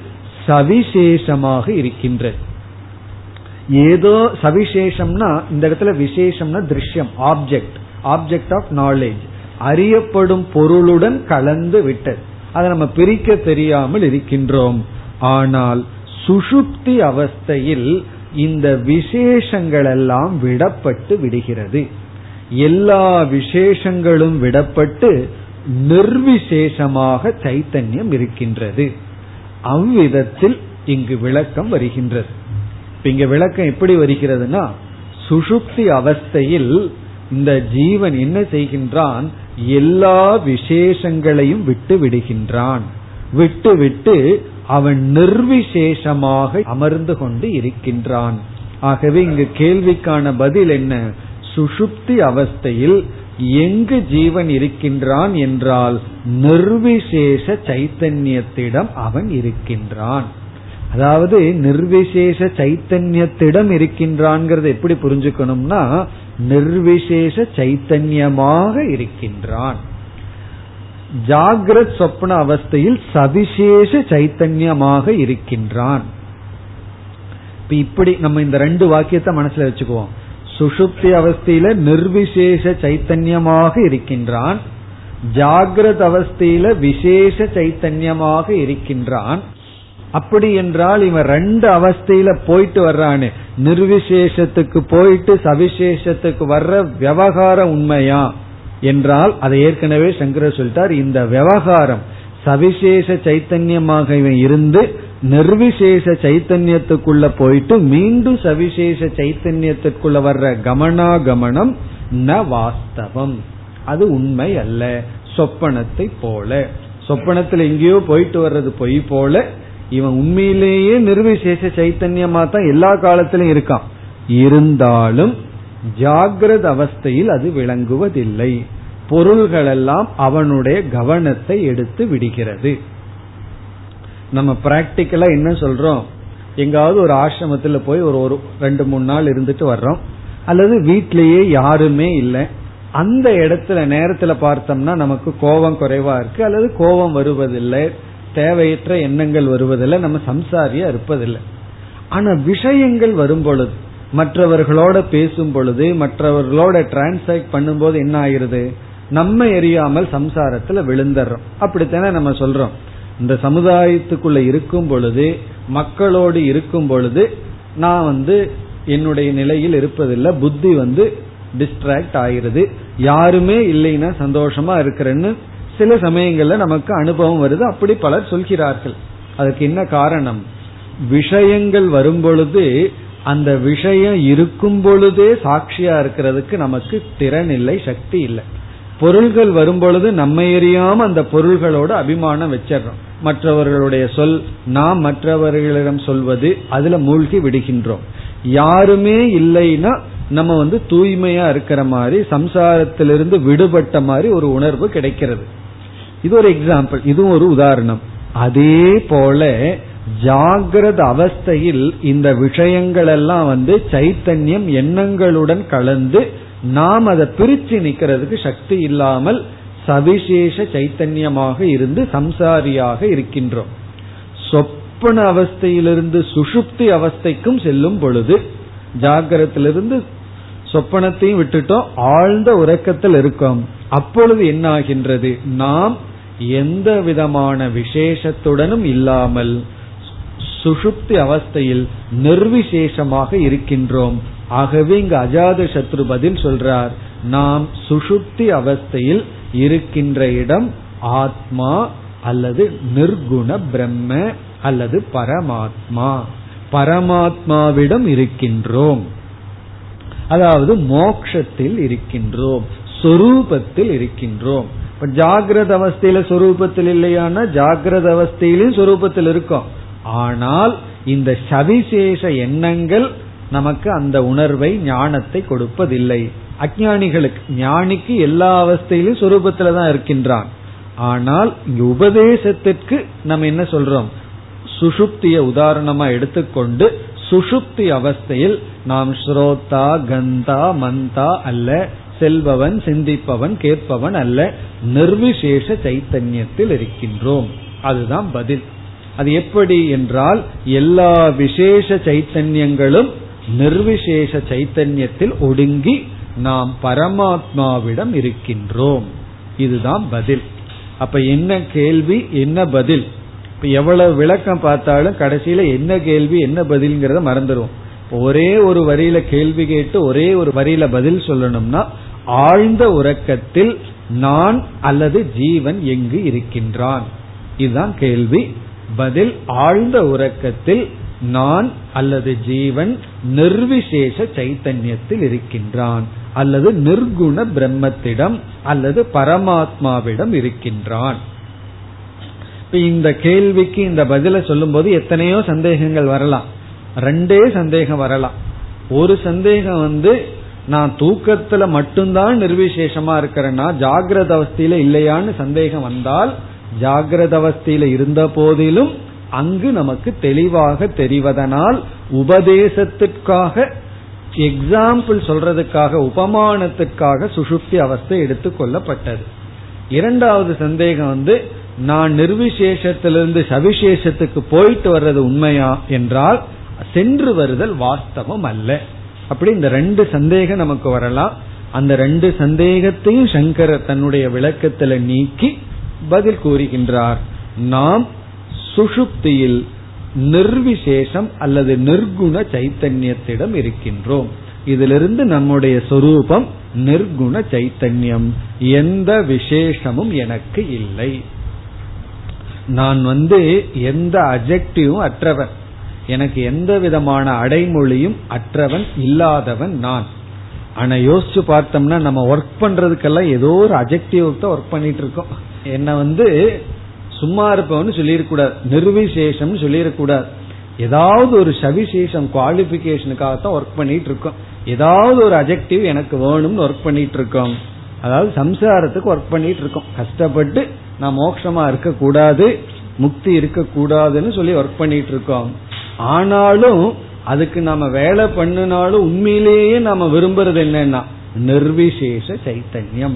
சவிசேஷமாக இருக்கின்றது. ஏதோ சவிசேஷம்னா இந்த இடத்துல விசேஷம்னா திருஷ்யம் ஆப்ஜெக்ட் ஆப்ஜெக்ட் ஆஃப் நாலேஜ் அறியப்படும் பொருளுடன் கலந்து விட்டது. அதை நம்ம பிரிக்க தெரியாமல் இருக்கின்றோம். ஆனால் சுஷுப்தி அவஸ்தையில் இந்த விசேஷங்கள் எல்லாம் விடப்பட்டு விடுகிறது. எல்லா விசேஷங்களும் விடப்பட்டு நிர்விசேஷமாக சைத்தன்யம் இருக்கின்றது. அவ்விதத்தில் இங்கு விளக்கம் வருகின்றது. இங்க விளக்கம் எப்படி வருகிறதுனா சுஷுப்தி அவஸ்தையில் இந்த ஜீவன் என்ன செய்கின்றான்? எல்லா விசேஷங்களையும் விட்டு விடுகின்றான். விட்டு விட்டு அவன் நிர்விசேஷமாக அமர்ந்து கொண்டு இருக்கின்றான். ஆகவே இங்கு கேள்விக்கான பதில் என்ன? சுஷுப்தி அவஸ்தையில் எங்கு ஜீவன் இருக்கின்றான் என்றால் நிர்விசேஷ சைத்தன்யத்திடம் அவன் இருக்கின்றான். அதாவது நிர்விசேஷ சைத்தன்யத்திடம் இருக்கின்றான்ங்கிறத எப்படி புரிஞ்சுக்கணும்னா நிர்விசேஷ சைத்தன்யமாக இருக்கின்றான். ஜாகிரத் சொப்ன அவஸ்தையில் சவிசேஷ சைத்தன்யமாக இருக்கின்றான். இப்படி நம்ம இந்த ரெண்டு வாக்கியத்தை மனசுல வச்சுக்குவோம். சுஷுப்தி அவஸ்தையில நிர்விசேஷ சைத்தன்யமாக இருக்கின்றான். ஜாகிரத அவஸ்தையில விசேஷ சைத்தன்யமாக இருக்கின்றான். அப்படி என்றால் இவன் ரெண்டு அவஸ்தையில போயிட்டு வர்றானு. நிர்விசேஷத்துக்கு போயிட்டு சவிசேஷத்துக்கு வர்ற விவகாரம் உண்மையா? என்றால் அதை ஏற்கனவே சங்கர சொல்லிட்டார் இந்த விவகாரம் சவிசேஷ சைத்தன்யமாக இவன் இருந்து நிர்விசேஷ சைத்தன்யத்துக்குள்ள போயிட்டு மீண்டும் சவிசேஷ சைத்தன்யத்துக்குள்ள வர்ற கமனாகமனம் ந வாஸ்தவம். அது உண்மை அல்ல. சொப்பனத்தை போல. சொப்பனத்தில் எங்கேயோ போயிட்டு வர்றது பொய் போல. இவன் உண்மையிலேயே நிர்விசேஷ சைத்தன்யமா தான் எல்லா காலத்திலும் இருக்கான். இருந்தாலும் ஜாகிரத அவஸ்தையில் அது விளங்குவதில்லை. பொருள்களெல்லாம் அவனுடைய கவனத்தை எடுத்து விடுகிறது. நம்ம பிராக்டிக்கலா என்ன சொல்றோம்? எங்காவது ஒரு ஆசிரமத்துல போய் ஒரு ஒரு ரெண்டு மூணு நாள் இருந்துட்டு வர்றோம். அல்லது வீட்லயே யாருமே இல்லை. அந்த இடத்துல நேரத்துல பார்த்தோம்னா நமக்கு கோபம் குறைவா இருக்கு. அல்லது கோபம் வருவதில்லை. தேவையற்ற எண்ணங்கள் வருவதில்லை நம்ம சம்சாரியா இருப்பதில்லை. ஆனா விஷயங்கள் வரும் பொழுது மற்றவர்களோட பேசும் பொழுது மற்றவர்களோட டிரான்சாக்ட் பண்ணும்போது என்ன ஆயிருது நம்ம எரியாமல் சம்சாரத்துல விழுந்துடுறோம். அப்படித்தானே நம்ம சொல்றோம். இந்த சமுதாயத்துக்குள்ள இருக்கும் பொழுது மக்களோடு இருக்கும் பொழுது நான் வந்து என்னுடைய நிலையில் இருப்பதில்லை புத்தி வந்து டிஸ்ட்ராக்ட் ஆயிருது யாருமே இல்லைன்னா சந்தோஷமா இருக்கிறேன்னு சில சமயங்கள்ல நமக்கு அனுபவம் வருது. அப்படி பலர் சொல்கிறார்கள். அதுக்கு என்ன காரணம்? விஷயங்கள் வரும் பொழுது அந்த விஷயம் இருக்கும் பொழுதே சாட்சியா இருக்கிறதுக்கு நமக்கு திறன் இல்லை சக்தி இல்லை. பொருள்கள் வரும் பொழுது நம்ம எரியாம அந்த பொருள்களோட அபிமானம் வச்சிடறோம். மற்றவர்களுடைய சொல் நாம் மற்றவர்களிடம் சொல்வது அதுல மூழ்கி விடுகின்றோம். யாருமே இல்லைன்னா நம்ம வந்து தூய்மையா இருக்கிற மாதிரி சம்சாரத்திலிருந்து விடுபட்ட மாதிரி ஒரு உணர்வு கிடைக்கிறது. இது ஒரு எக்ஸாம்பிள் இதுவும் ஒரு உதாரணம். அதே போல ஜாகிரத அவஸ்தையில் இந்த விஷயங்கள் எல்லாம் வந்து சைத்தன்யம் எண்ணங்களுடன் கலந்து நாம் அதை பிரிச்சு நிக்கிறதுக்கு சக்தி இல்லாமல் சவிசேஷ சைத்தன்யமாக இருந்து சம்சாரியாக இருக்கின்றோம். சொப்பன அவஸ்தையிலிருந்து சுஷுப்தி அவஸ்தைக்கும் செல்லும் பொழுது ஜாகிரத்திலிருந்து சொப்பனத்தையும் விட்டுட்டோம் ஆழ்ந்த உறக்கத்தில் இருக்கோம். அப்பொழுது என்ன ஆகின்றது நாம் எந்த விதமான விசேஷத்துடனும் இல்லாமல் சுஷுப்தி அவஸ்தையில் நிர்விசேஷமாக இருக்கின்றோம். ஆகவே இங்கு அஜாத சத்ரு பதில் சொல்றார் நாம் சுஷுப்தி அவஸ்தையில் இருக்கின்ற இடம் ஆத்மா அல்லது நிர்குண பிரம்ம அல்லது பரமாத்மா. பரமாத்மாவிடம் இருக்கின்றோம். அதாவது மோக்ஷத்தில் இருக்கின்றோம். சொரூபத்தில் இருக்கின்றோம். ஜாகிரத அவஸ்தையில சொரூபத்தில் இல்லையானா ஜாகிரத அவஸ்தையிலும் சொரூபத்தில் இருக்கும். ஆனால் இந்த சவிசேஷ எண்ணங்கள் நமக்கு அந்த உணர்வை ஞானத்தை கொடுப்பதில்லை. அஜானிகளுக்கு ஞானிக்கு எல்லா அவஸ்தையிலும் சொரூபத்துல தான் இருக்கின்றான். ஆனால் இங்க உபதேசத்திற்கு நம்ம என்ன சொல்றோம்? சுஷுப்திய உதாரணமா எடுத்துக்கொண்டு சுஷுப்தி அவஸ்தையில் நாம் ஸ்ரோதா கந்தா மந்தா அல்ல செல்பவன் சிந்திப்பவன் கேட்பவன் அல்ல. நிர்விசேஷ சைத்தன்யத்தில் இருக்கின்றோம். அதுதான் பதில். அது எப்படி என்றால் எல்லா விசேஷ சைத்தன்யங்களும் நிர்விசேஷ சைத்தன்யத்தில் ஒடுங்கி நாம் பரமாத்மாவிடம் இருக்கின்றோம். இதுதான் பதில். அப்ப என்ன கேள்வி என்ன பதில்? இப்ப எவ்வளவு விளக்கம் பார்த்தாலும் கடைசியில என்ன கேள்வி என்ன பதில்ங்கிறத மறந்துடும் ஒரே ஒரு வரியில கேள்வி கேட்டு ஒரே ஒரு வரியில பதில் சொல்லணும்னா ஆழ்ந்த உறக்கத்தில் நான் அல்லது ஜீவன் எங்கு இருக்கின்றான்? இதுதான் கேள்வி. பதில் ஆழ்ந்த உறக்கத்தில் நான் அல்லது ஜீவன் நிர்விசேஷ சைத்தன்யத்தில் இருக்கின்றான். அல்லது நிர்குண பிரம்மத்திடம் அல்லது பரமாத்மாவிடம் இருக்கின்றான். இந்த கேள்விக்கு இந்த பதில சொல்லும் போது எத்தனையோ சந்தேகங்கள் வரலாம். ரெண்டே சந்தேகம் வரலாம். ஒரு சந்தேகம் வந்து நான் தூக்கத்துல மட்டும்தான் நிர்விசேஷமா இருக்கிறேன்னா ஜாகிரத அவஸ்தையில இல்லையான்னு சந்தேகம் வந்தால் ஜாகிரத அவஸ்தையில இருந்த போதிலும் அங்கு நமக்கு தெளிவாக தெரிவதனால் உபதேசத்திற்காக எக்ஸாம்பிள் சொல்றதுக்காக உபமானத்திற்காக சுசுப்தி அவஸ்தை எடுத்துக்கொள்ளப்பட்டது இரண்டாவது சந்தேகம் வந்து நான் நிர்விசேஷத்திலிருந்து சவிசேஷத்துக்கு போயிட்டு வர்றது உண்மையா? என்றால் சென்று வருதல் வாஸ்தவம் அல்ல. அப்படி இந்த ரெண்டு சந்தேகம் நமக்கு வரலாம். அந்த ரெண்டு சந்தேகத்தையும் சங்கரர் தன்னுடைய விளக்கத்துல நீக்கி பதில் கூறுகின்றார். நாம் சுஷுப்தியில் நிர்விசேஷம் அல்லது நிர்குண சைத்தன்யத்திடம் இருக்கின்றோம். இதிலிருந்து நம்முடைய சொரூபம் நிர்குண சைத்தன்யம். எந்த விசேஷமும் எனக்கு இல்லை. நான் வந்து எந்த அஜெக்டிவும் அற்றவன். எனக்கு எந்த விதமான அடைமொழியும் அற்றவன் இல்லாதவன் நான். ஆனா யோசிச்சு பார்த்தோம்னா நம்ம ஒர்க் பண்றதுக்கெல்லாம் ஏதோ ஒரு அஜெக்டிவ் ஒர்க் பண்ணிட்டு இருக்கோம் என்ன வந்து சும்மா இருப்பவன் சொல்லிடக்கூடாது நிர்விசேஷம் சொல்லிடக்கூடாது ஏதாவது ஒரு சவிசேஷம் குவாலிபிகேஷனுக்காகத்தான் ஒர்க் பண்ணிட்டு இருக்கோம் ஏதாவது ஒரு அஜெக்டிவ் எனக்கு வேணும்னு ஒர்க் பண்ணிட்டு இருக்கோம் அதாவது சம்சாரத்துக்கு ஒர்க் பண்ணிட்டு இருக்கோம் கஷ்டப்பட்டு நான் மோட்சமா இருக்க கூடாது முக்தி இருக்க கூடாதுன்னு சொல்லி ஒர்க் பண்ணிட்டு இருக்கோம் ஆனாலும் அதுக்கு நம்ம வேலை பண்ணினாலும் உண்மையிலேயே நம்ம விரும்புறது என்னன்னா நிர்விசேஷ சைத்தன்யம்.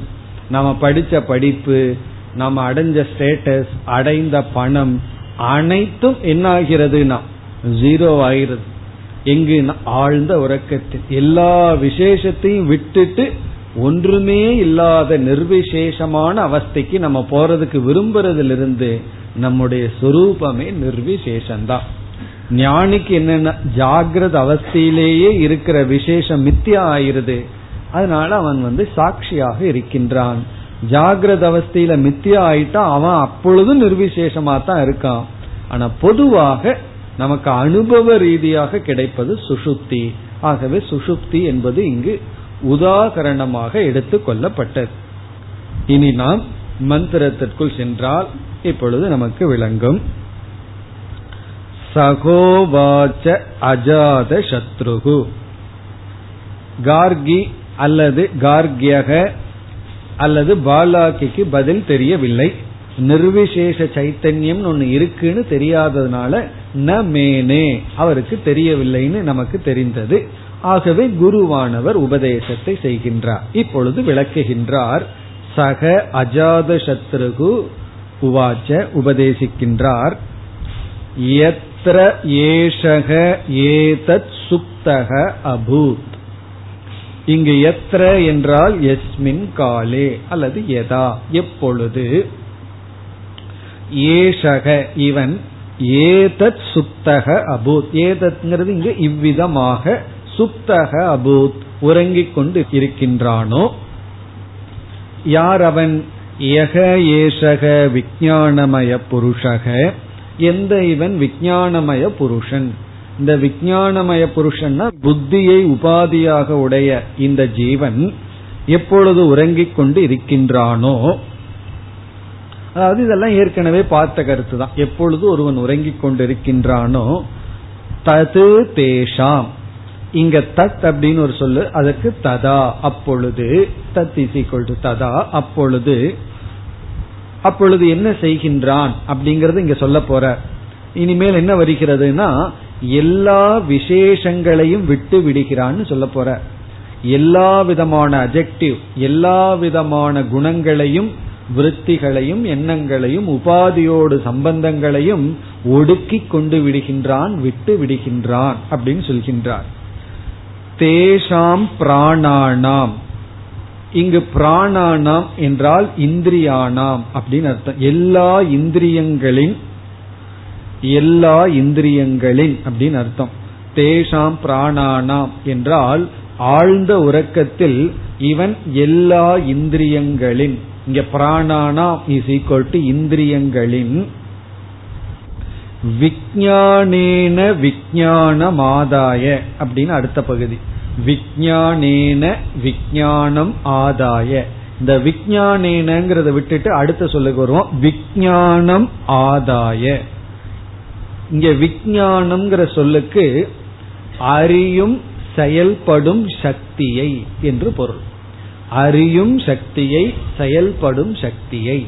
நம்ம படிச்ச படிப்பு நம்ம அடைஞ்ச ஸ்டேட்டஸ் அடைந்த பணம் அனைத்தும் என்ன ஆகிறதுனா ஜீரோ ஆகிறது எங்கு ஆழ்ந்த உறக்கத்தில் எல்லா விசேஷத்தையும் விட்டுட்டு ஒன்றுமே இல்லாத நிர்விசேஷமான அவஸ்தைக்கு நம்ம போறதுக்கு விரும்புறதிலிருந்து நம்முடைய சொரூபமே நிர்விசேஷம்தான். ஞானிக்கு என்னென்ன ஜாகிரத அவஸ்தையிலேயே இருக்கிற விசேஷம் மித்தியா ஆயிருது அதனால அவன் வந்து சாட்சியாக இருக்கின்றான். ஜாகிரத அவஸ்தையில மித்தியா ஆயிட்டா அவன் அப்பொழுதும் நிர்விசேஷமா தான் இருக்கான். ஆனா பொதுவாக நமக்கு அனுபவ ரீதியாக கிடைப்பது சுசுப்தி. ஆகவே சுசுப்தி என்பது இங்கு உதாகரணமாக எடுத்துக்கொள்ளப்பட்டது இனி நாம் மந்திரத்திற்குள் சென்றால் இப்பொழுது நமக்கு விளங்கும். சகோவாச்ச அஜாத சத்ருகு. கார்கி அல்லது கார்கியக அல்லது பாலாக்கிக்கு பதில் தெரியவில்லை. நிர்விசேஷ சைத்தன்யம் ஒன்னு இருக்குன்னு தெரியாததுனால ந மேனே அவருக்கு தெரியவில்லைன்னு நமக்கு தெரிந்தது. ஆகவே குருவானவர் உபதேசத்தை செய்கின்றார். இப்பொழுது விளக்குகின்றார் சக அஜாத சத்ருகு உவாச்ச உபதேசிக்கின்றார் எத்திர ஏஷக ஏதத் சுப்தக அபூத் இங்கு எத்ர என்றால் எஸ்மின் காலே அல்லது எதா எப்பொழுது? ஏஷக இவன் ஏதத் சுப்தக அபூத்। ஏதத்ங்கிறது இங்கு இவ்விதமாக சுப்தக அபூத் உறங்கிக் கொண்டு இருக்கின்றானோ? யார் அவன்? யக ஏஷக விஜயானமய புருஷக. எந்த இவன் விஜயானமய புருஷன்? இந்த விஜயானமய புருஷன்னா புத்தியை உபாதியாக உடைய இந்த ஜீவன் எப்பொழுது உறங்கிக் கொண்டு இருக்கின்றானோ? அதாவது இதெல்லாம் ஏற்கனவே பார்த்த கருத்து தான் எப்பொழுது ஒருவன் உறங்கிக் கொண்டிருக்கின்றானோ தது தேஷாம். இங்க தத் அப்படின்னு ஒரு சொல்லு அதற்கு ததா அப்பொழுது தத் இஸ் ஈக்வல் டு ததா அப்பொழுது அப்பொழுது என்ன செய்கின்றான் அப்படிங்கறது இங்க சொல்ல போற. இனிமேல் என்ன வருகிறதுனா எல்லா விசேஷங்களையும் விட்டு விடுகிறான்னு சொல்ல போற. எல்லா விதமான அஜெக்டிவ் எல்லா விதமான குணங்களையும் விருத்திகளையும் எண்ணங்களையும் உபாதியோடு சம்பந்தங்களையும் ஒடுக்கி கொண்டு விடுகின்றான் விட்டு விடுகின்றான் அப்படின்னு சொல்கின்றார். தேஷாம் பிராணானாம். இங்கு பிராணானாம் என்றால் இந்திரியானாம் அப்படின்னு அர்த்தம். எல்லா இந்திரியங்களின் எல்லா இந்திரியங்களின் அப்படின்னு அர்த்தம். தேஷாம் பிராணானாம் என்றால் ஆழ்ந்த உறக்கத்தில் இவன் எல்லா இந்திரியங்களின் இங்க பிராணானா இஸ் ஈக்வல் டு இந்திரியங்களின் விஜயானேன மாதாய அப்படின்னு அடுத்த பகுதி. விஜயானேன விஜயானம் ஆதாய. இந்த விஜயானேனங்கிறத விட்டுட்டு அடுத்த சொல்லுக்கு வருவோம். விஜயானம் ஆதாய. இங்க விஜயானம்ங்கிற சொல்லுக்கு அறியும் செயல்படும் சக்தியை என்று பொருள். அறியும் சக்தியை செயல்படும் சக்தியை.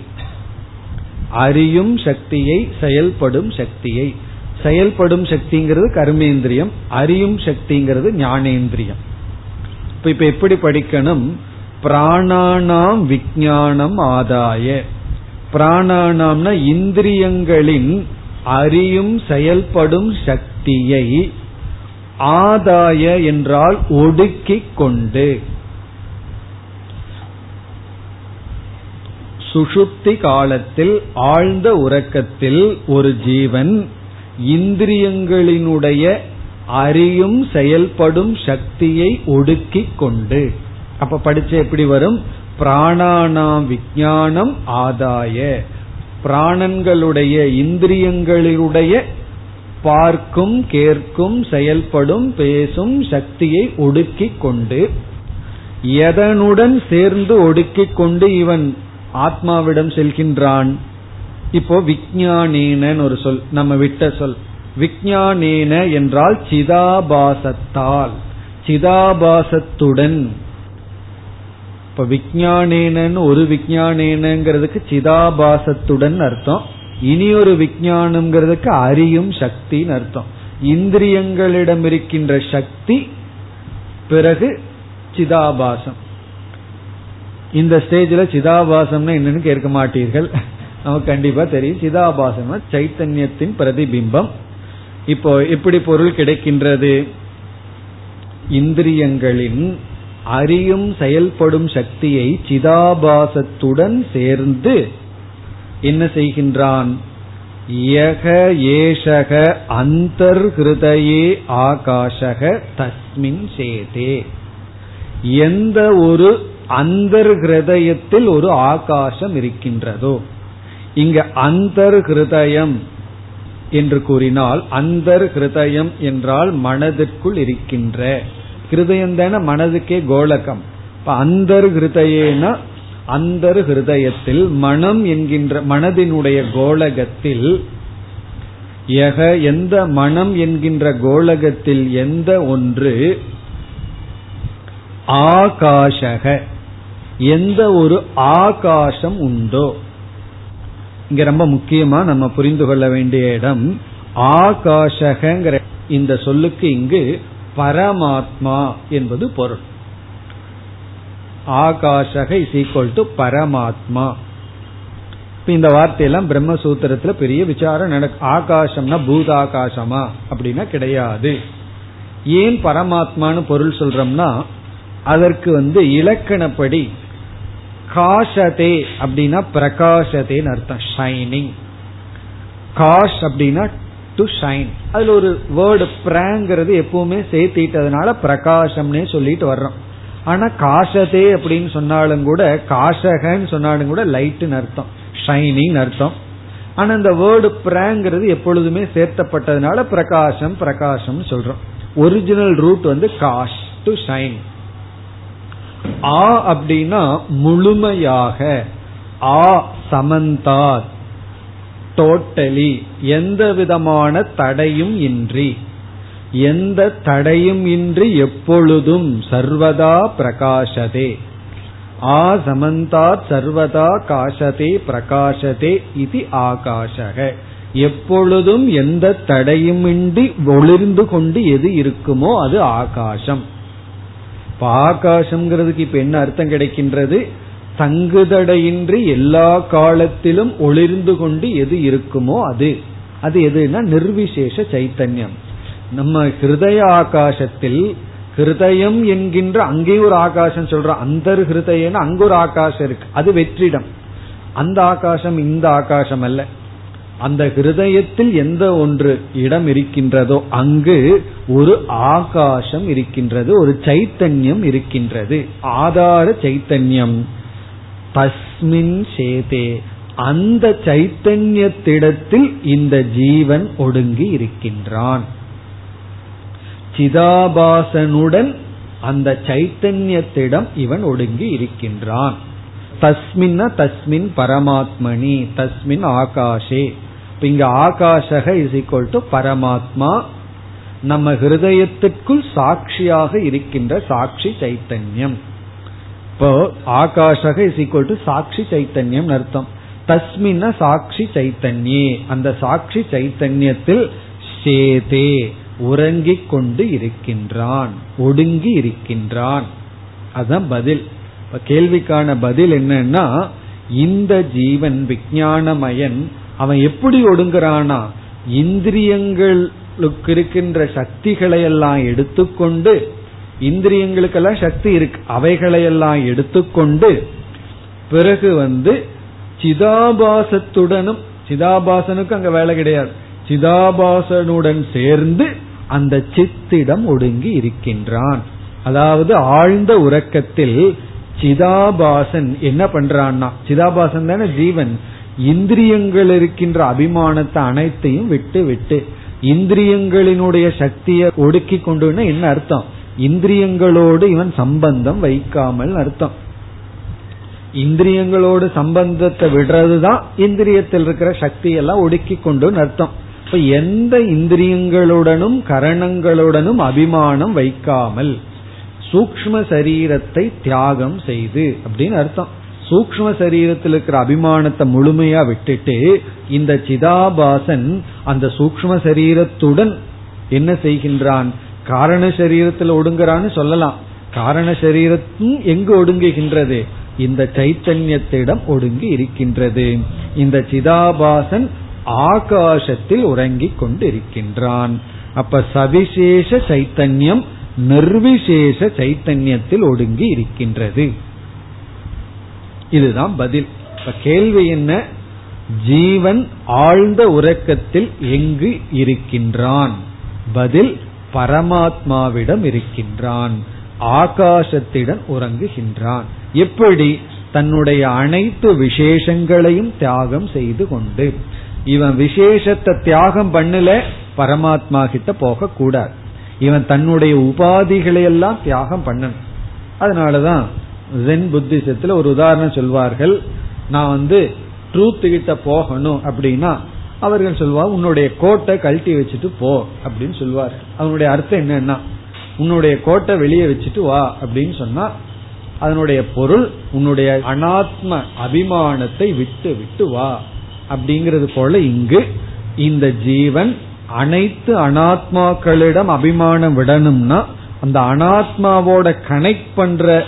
அறியும் சக்தியை செயல்படும் சக்தியை. செயல்படும் சக்திங்கிறது கர்மேந்திரியம் அறியும் சக்திங்கிறது ஞானேந்திரியம். இப்ப இப்ப எப்படி படிக்கணும்? பிராணானாம் விஜயானம் ஆதாய. பிராணானாம்னா இந்திரியங்களின் அறியும் செயல்படும் சக்தியை ஆதாய என்றால் ஒடுக்கிக் கொண்டு. சுஷுப்தி காலத்தில் ஆழ்ந்த உறக்கத்தில் ஒரு ஜீவன் இந்திரியங்களினுடைய அறியும் செயல்படும் சக்தியை ஒடுக்கிக் கொண்டு. அப்ப படிச்ச எப்படி வரும்? பிராணானாம் விஜயானம் ஆதாய. பிராணன்களுடைய இந்திரியங்களுடைய பார்க்கும் கேட்கும் செயல்படும் பேசும் சக்தியை ஒடுக்கிக் கொண்டு எதனுடன் சேர்ந்து ஒடுக்கிக் கொண்டு இவன் ஆத்மாவிடம் செல்கின்றான்? இப்போ விஜயானேன ஒரு சொல் நம்ம விட்ட சொல். விஜயானேன என்றால் சிதாபாசத்தால் சிதாபாசத்துடன். இப்ப விஜயானேனன்னு ஒரு விஜயானேனங்கிறதுக்கு சிதாபாசத்துடன் அர்த்தம். இனி ஒரு விஜயானம்ங்கிறதுக்கு அறியும் சக்தின்னு அர்த்தம். இந்திரியங்களிடம் இருக்கின்ற சக்தி பிறகு சிதாபாசம். இந்த ஸ்டேஜில் சிதாபாசம்னா என்னன்னு கேட்க மாட்டீர்கள். நமக்கு கண்டிப்பா தெரியும். சிதாபாசம் சைத்தன்யத்தின் பிரதிபிம்பம். இப்போ எப்படி பொருள் கிடைக்கின்றது? இந்திரியங்களின் அறியும் செயல்படும் சக்தியை சிதாபாசத்துடன் சேர்ந்து என்ன செய்கின்றான்? யக ஏஷக அந்தர்ஹிருதயே ஆகாஷக தஸ்மின் சேதே. எந்த ஒரு அந்தர் ஹிருதயத்தில் ஒரு ஆகாசம் இருக்கின்றதோ? இங்க அந்தர் ஹிருதயம் என்று கூறினால் அந்தர் ஹிருதயம் என்றால் மனதிற்குள் இருக்கின்ற. ஹிருதயம் தானே மனதுக்கே கோலகம். இப்ப அந்தர் ஹிருதயேனா அந்தர் ஹிருதயத்தில் மனம் என்கின்ற மனதினுடைய கோலகத்தில் எக எந்த மனம் என்கின்ற கோலகத்தில் எந்த ஒன்று ஆகாஷக எந்த ஒரு ஆகாசம் உண்டோ இங்க ரொம்ப முக்கியமா நம்ம புரிந்து கொள்ள வேண்டிய இடம் ஆகாஷகங்கிற இந்த சொல்லுக்கு இங்கு பரமாத்மா என்பது பொருள். ஆகாஷக இஸ் ஈக்வல் டு பரமாத்மா. இந்த வார்த்தையெல்லாம் பிரம்மசூத்திரத்துல பெரிய விசாரம் நடக்கு ஆகாசம்னா பூதாகாசமா அப்படின்னா கிடையாது. ஏன் பரமாத்மான்னு பொருள் சொல்றோம்னா அதற்கு வந்து இலக்கணப்படி காஷதே அப்படின்னா பிரகாசதேன்னு அர்த்தம். ஷைனிங் காஷ் அப்படின்னா டு ஷைன் அதுல ஒரு வேர்டு பிராங்கிறது எப்பவுமே சேர்த்திட்டதுனால பிரகாசம்னே சொல்லிட்டு வர்றோம். ஆனா காசதே அப்படின்னு சொன்னாலும் கூட காசகன்னு சொன்னாலும் கூட லைட்டுன்னு அர்த்தம். ஷைனிங் அர்த்தம். ஆனா இந்த வேர்டு பிராங்கிறது எப்பொழுதுமே சேர்த்தப்பட்டதுனால பிரகாசம் பிரகாசம் சொல்றோம். ஒரிஜினல் ரூட் வந்து காஷ் டு ஷைன் ஆ அப்படின்னா முழுமையாக. ஆ சமந்தார். டோட்டலி எந்த விதமான தடையும் இன்றி. எந்த தடையும் இன்றி எப்பொழுதும் சர்வதா பிரகாசதே ஆ சமந்தாத் சர்வதா காசதே பிரகாசதே இது ஆகாஷக. எப்பொழுதும் எந்த தடையுமின்றி ஒளிர்ந்து கொண்டு எது இருக்குமோ அது ஆகாசம் இப்ப ஆகாசம்ங்கிறதுக்கு இப்ப என்ன அர்த்தம் கிடைக்கின்றது? தங்குதடையின்றி எல்லா காலத்திலும் ஒளிர்ந்து கொண்டு எது இருக்குமோ அது. அது எதுனா நிர்விசேஷ சைத்தன்யம். நம்ம ஹிருதய ஆகாசத்தில் ஹிருதயம் என்கின்ற அங்கே ஒரு ஆகாசம் சொல்றோம். அந்த ஹிருதயன்னு அங்க ஒரு ஆகாசம் இருக்கு. அது வெற்றிடம். அந்த ஆகாசம் இந்த ஆகாசம் அல்ல. அந்த ஹிருதயத்தில் எந்த ஒன்று இடம் இருக்கின்றதோ அங்கு ஒரு ஆகாசம் இருக்கின்றது ஒரு சைத்தன்யம் இருக்கின்றது. ஆதார சைத்தன்யம். தஸ்மின் சேதே. அந்த சைத்தன்யத்திடத்தில் இந்த ஜீவன் ஒடுங்கி இருக்கின்றான். சிதாபாசனுடன் அந்த சைத்தன்யத்திடம் இவன் ஒடுங்கி இருக்கின்றான். தஸ்மின்னா தஸ்மின் பரமாத்மனி தஸ்மின் ஆகாஷே. இங்க ஆகாஷக இஸ் ஈக்வல் டு பரமாத்மா. நம்ம ஹிருதயத்திற்குள் சாட்சியாக இருக்கின்ற சாட்சி சைத்தன்யம். இப்போ ஆகாஷக இஸ் ஈக்வல் டு சாட்சி சைத்தன்யம் அர்த்தம். தஸ்மின்ன சாட்சி சைத்தன்யே. அந்த சாட்சி சைத்தன்யத்தில் சேதே உறங்கிக் கொண்டு இருக்கின்றான் ஒடுங்கி இருக்கின்றான். அதுதான் பதில். கேள்விக்கான பதில் என்னன்னா இந்த ஜீவன் விஜயானமயன் அவன் எப்படி ஒடுங்குறானா இந்திரியங்களுக்கு இருக்கின்ற சக்திகளை எல்லாம் எடுத்துக்கொண்டு இந்திரியங்களுக்கெல்லாம் சக்தி இருக்கு அவைகளையெல்லாம் எடுத்துக்கொண்டு பிறகு வந்து சிதாபாசத்துடனும் சிதாபாசனுக்கு அங்க வேலை கிடையாது. சிதாபாசனுடன் சேர்ந்து அந்த சித்திடம் ஒடுங்கி இருக்கின்றான். அதாவது ஆழ்ந்த உறக்கத்தில் சிதாபாசன் என்ன பண்றான்னா சிதாபாசன் தானே ஜீவன். இந்திரியங்கள் இருக்கின்ற அபிமானத்தை அனைத்தையும் விட்டு விட்டு இந்திரியங்களினுடைய சக்தியை ஒடுக்கி கொண்டு என்ன அர்த்தம்? இந்திரியங்களோடு இவன் சம்பந்தம் வைக்காமல் அர்த்தம். இந்திரியங்களோடு சம்பந்தத்தை விடுறதுதான் இந்திரியத்தில் இருக்கிற சக்தி எல்லாம் ஒடுக்கி கொண்டு அர்த்தம். இப்ப எந்த இந்திரியங்களுடனும் கரணங்களுடனும் அபிமானம் வைக்காமல் சூக்ம சரீரத்தை தியாகம் செய்து அப்படின்னு அர்த்தம். சூக்ம சரீரத்தில் இருக்கிற அபிமானத்தை முழுமையா விட்டுட்டு இந்த சிதாபாசன் அந்த சூக்ம சரீரத்துடன் என்ன செய்கின்றான்? காரண சரீரத்தில் ஒடுங்குறான்னு சொல்லலாம். காரண சரீரத்தும் எங்கு ஒடுங்குகின்றது? இந்த சைத்தன்யத்திடம் ஒடுங்கி இருக்கின்றது. இந்த சிதாபாசன் ஆகாசத்தில் உறங்கிக் கொண்டிருக்கின்றான். அப்ப சவிசேஷ சைத்தன்யம் நிர்விசேஷ சைத்தன்யத்தில் ஒடுங்கி இருக்கின்றது. இதுதான் பதில். இப்ப கேள்வி என்ன? ஜீவன் ஆழ்ந்த உறக்கத்தில் எங்கு இருக்கின்றான்? பதில் பரமாத்மாவிடம் இருக்கின்றான். ஆகாசத்திடம் உறங்குகின்றான். எப்படி? தன்னுடைய அனைத்து விசேஷங்களையும் தியாகம் செய்து கொண்டு. இவன் விசேஷத்தை தியாகம் பண்ணல பரமாத்மா கிட்ட போக கூடாது இவன் தன்னுடைய உபாதிகளை எல்லாம் தியாகம் பண்ணணும். அதனாலதான் ஜென் புத்திசத்துல ஒரு உதாரணம் சொல்வார்கள். நான் வந்து ட்ரூத் கிட்ட போகணும் அப்படின்னா அவர்கள் சொல்வார் உன்னுடைய கோட்டை கழட்டி வச்சுட்டு போ அப்படின்னு சொல்வார் அவனுடைய அர்த்தம் என்னன்னா உன்னுடைய கோட்டை வெளியே வச்சுட்டு வா அப்படின்னு சொன்னா அதனுடைய பொருள் உன்னுடைய அனாத்ம அபிமானத்தை விட்டு விட்டு வா அப்படிங்கிறது போல இங்கு இந்த ஜீவன் அனைத்து அனாத்மாக்களிடம் அபிமானம் விடணும்னா அந்த அனாத்மாவோட கனெக்ட் பண்ற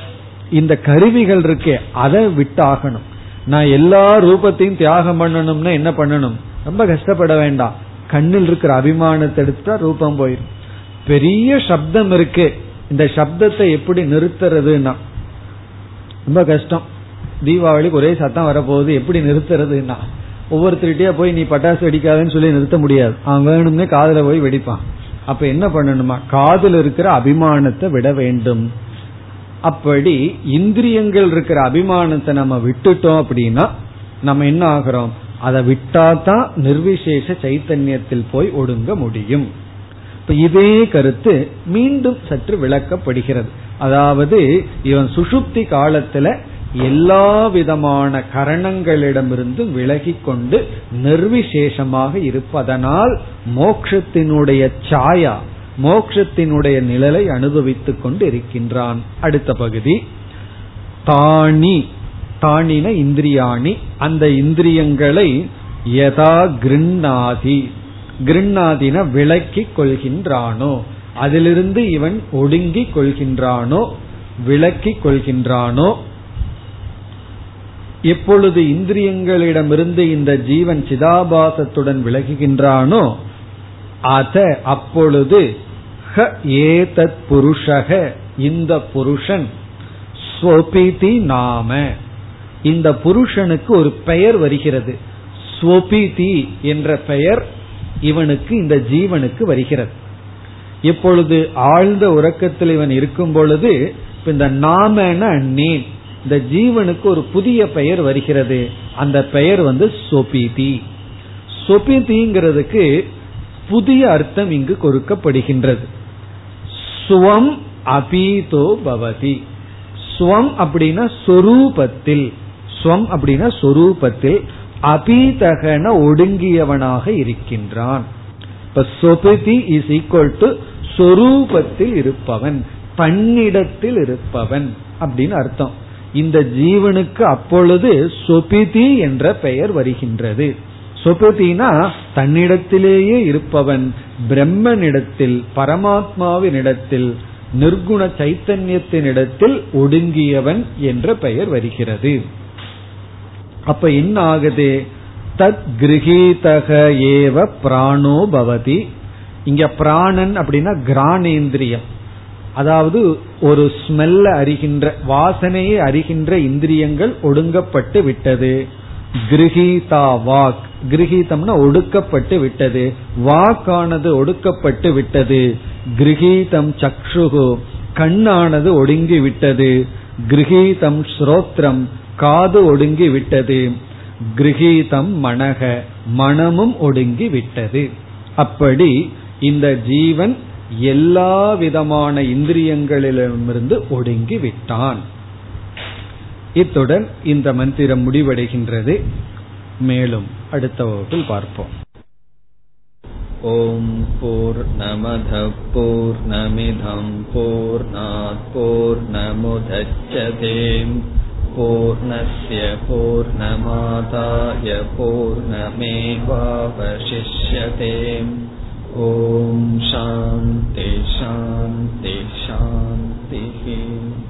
இந்த கருவிகள் இருக்கே அதை விட்டாகணும். நான் எல்லா ரூபத்தையும் தியாகம் பண்ணணும்னா என்ன பண்ணணும்? ரொம்ப கஷ்டப்பட வேண்டாம். கண்ணில் இருக்கிற அபிமானத்தை எடுத்துட்டா ரூபம் போயிடும் பெரிய சப்தம் இருக்கு இந்த சப்தத்தை எப்படி நிறுத்துறதுன்னா. ரொம்ப கஷ்டம். தீபாவளிக்கு ஒரே சத்தம் வரப்போகுது எப்படி நிறுத்துறதுன்னா. ஒவ்வொருத்தருகிட்டயே போய் நீ பட்டாசு வெடிக்காதன்னு சொல்லி நிறுத்த முடியாது. அவன் வேணும்னே காதல போய் வெடிப்பான். அப்ப என்ன பண்ணணுமா? காதல் இருக்கிற அபிமானத்தை விட வேண்டும். அப்படி இந்திரியங்கள் இருக்கிற அபிமானத்தை நம்ம விட்டுட்டோம் அப்படின்னா நம்ம என்ன ஆகிறோம்? அதை விட்டாதான் நிர்விசேஷ சைத்தன்யத்தில் போய் ஒடுங்க முடியும். இப்ப இதே கருத்து மீண்டும் சற்று விளக்கப்படுகிறது. அதாவது இவன் சுசுப்தி காலத்துல எல்லா விதமான கரணங்களிடமிருந்து விலகி கொண்டு நிர்விசேஷமாக இருப்பதனால் மோக்ஷத்தினுடைய சாயா மோக்ஷத்தினுடைய நிழலை அனுபவித்துக் கொண்டு இருக்கின்றான் அடுத்த பகுதி. தானி தானின இந்திரியாணி. அந்த இந்திரியங்களை யதா கிருண்ணாதி. கிருண்ணாதின விளக்கிக் கொள்கின்றானோ? அதிலிருந்து இவன் ஒடுங்கிக் கொள்கின்றானோ? விளக்கிக் கொள்கின்றானோ? எப்பொழுது இந்திரியங்களிடமிருந்து இந்த ஜீவன் சிதாபாசத்துடன் விலகுகின்றானோ? அத அப்பொழுது ஹ ஏதத் புருஷக. இந்த புருஷன் ஸ்வபிதி நாம. இந்த புருஷனுக்கு ஒரு பெயர் வருகிறது. ஸ்வபிதி என்ற பெயர் இவனுக்கு இந்த ஜீவனுக்கு வருகிறது. இப்பொழுது ஆழ்ந்த உறக்கத்தில் இவன் இருக்கும் பொழுது இந்த நாமன நேம் இந்த ஜீவனுக்கு ஒரு புதிய பெயர் வருகிறது. அந்த பெயர் வந்து சொபிதி சொபிதிங்கிறதுக்கு புதிய அர்த்தம் இங்கு கொடுக்கப்படுகின்றது. சுவம் அபீதோ பவதி. ஸ்வம் அப்படின்னா சொரூபத்தில். ஸ்வம் அப்படின்னா சொரூபத்தில். அபீதகன ஒடுங்கியவனாக இருக்கின்றான். இப்ப சொபிதி இஸ் ஈக்வல் டு சொரூபத்தில் இருப்பவன் தன்னிடத்தில் இருப்பவன் அப்படின்னு அர்த்தம். இந்த ஜீவனுக்கு அப்பொழுது சொபிதி என்ற பெயர் வருகின்றது. சொபதினா தன்னிடத்திலேயே இருப்பவன் பிரம்மனிடத்தில் பரமாத்மாவினிடத்தில் நிர்குண சைத்தன்யத்தினிடத்தில் ஒடுங்கியவன் என்ற பெயர் வருகிறது. அப்ப என்ன ஆகுது தத் கிரகீதக ஏவ பிராணோ பவதி. இங்க பிராணன் அப்படின்னா கிராணேந்திரியம். அதாவது ஒரு ஸ்மெல்ல அறிகின்ற வாசனையை அறிகின்ற இந்திரியங்கள் ஒடுங்கப்பட்டு விட்டது. கிரகிதா வாக் கிரகிதம்னா ஒடுக்கப்பட்டு விட்டது. வாக்கானது ஒடுக்கப்பட்டு விட்டது. கிரகிதம் சக்ஷுகு. கண்ணானது ஒடுங்கி விட்டது. கிரகிதம் ஸ்ரோத்ரம். காது ஒடுங்கி விட்டது. கிரகிதம் மனக. மனமும் ஒடுங்கி விட்டது. அப்படி இந்த ஜீவன் எல்லா விதமான இந்திரியங்களிடமிருந்து ஒடுங்கி விட்டான். இத்துடன் இந்த மந்திரம் முடிவடைகின்றது மேலும் அடுத்த வகுப்பில் பார்ப்போம் ॐ पूर्नमधपूर्नमिधम्पूर्णापूर्नमुधच्छते पूर्णस्य पूर्णमादाय पूर्णमेवावशिष्यते ॐ शान्ति शान्ति शान्तिः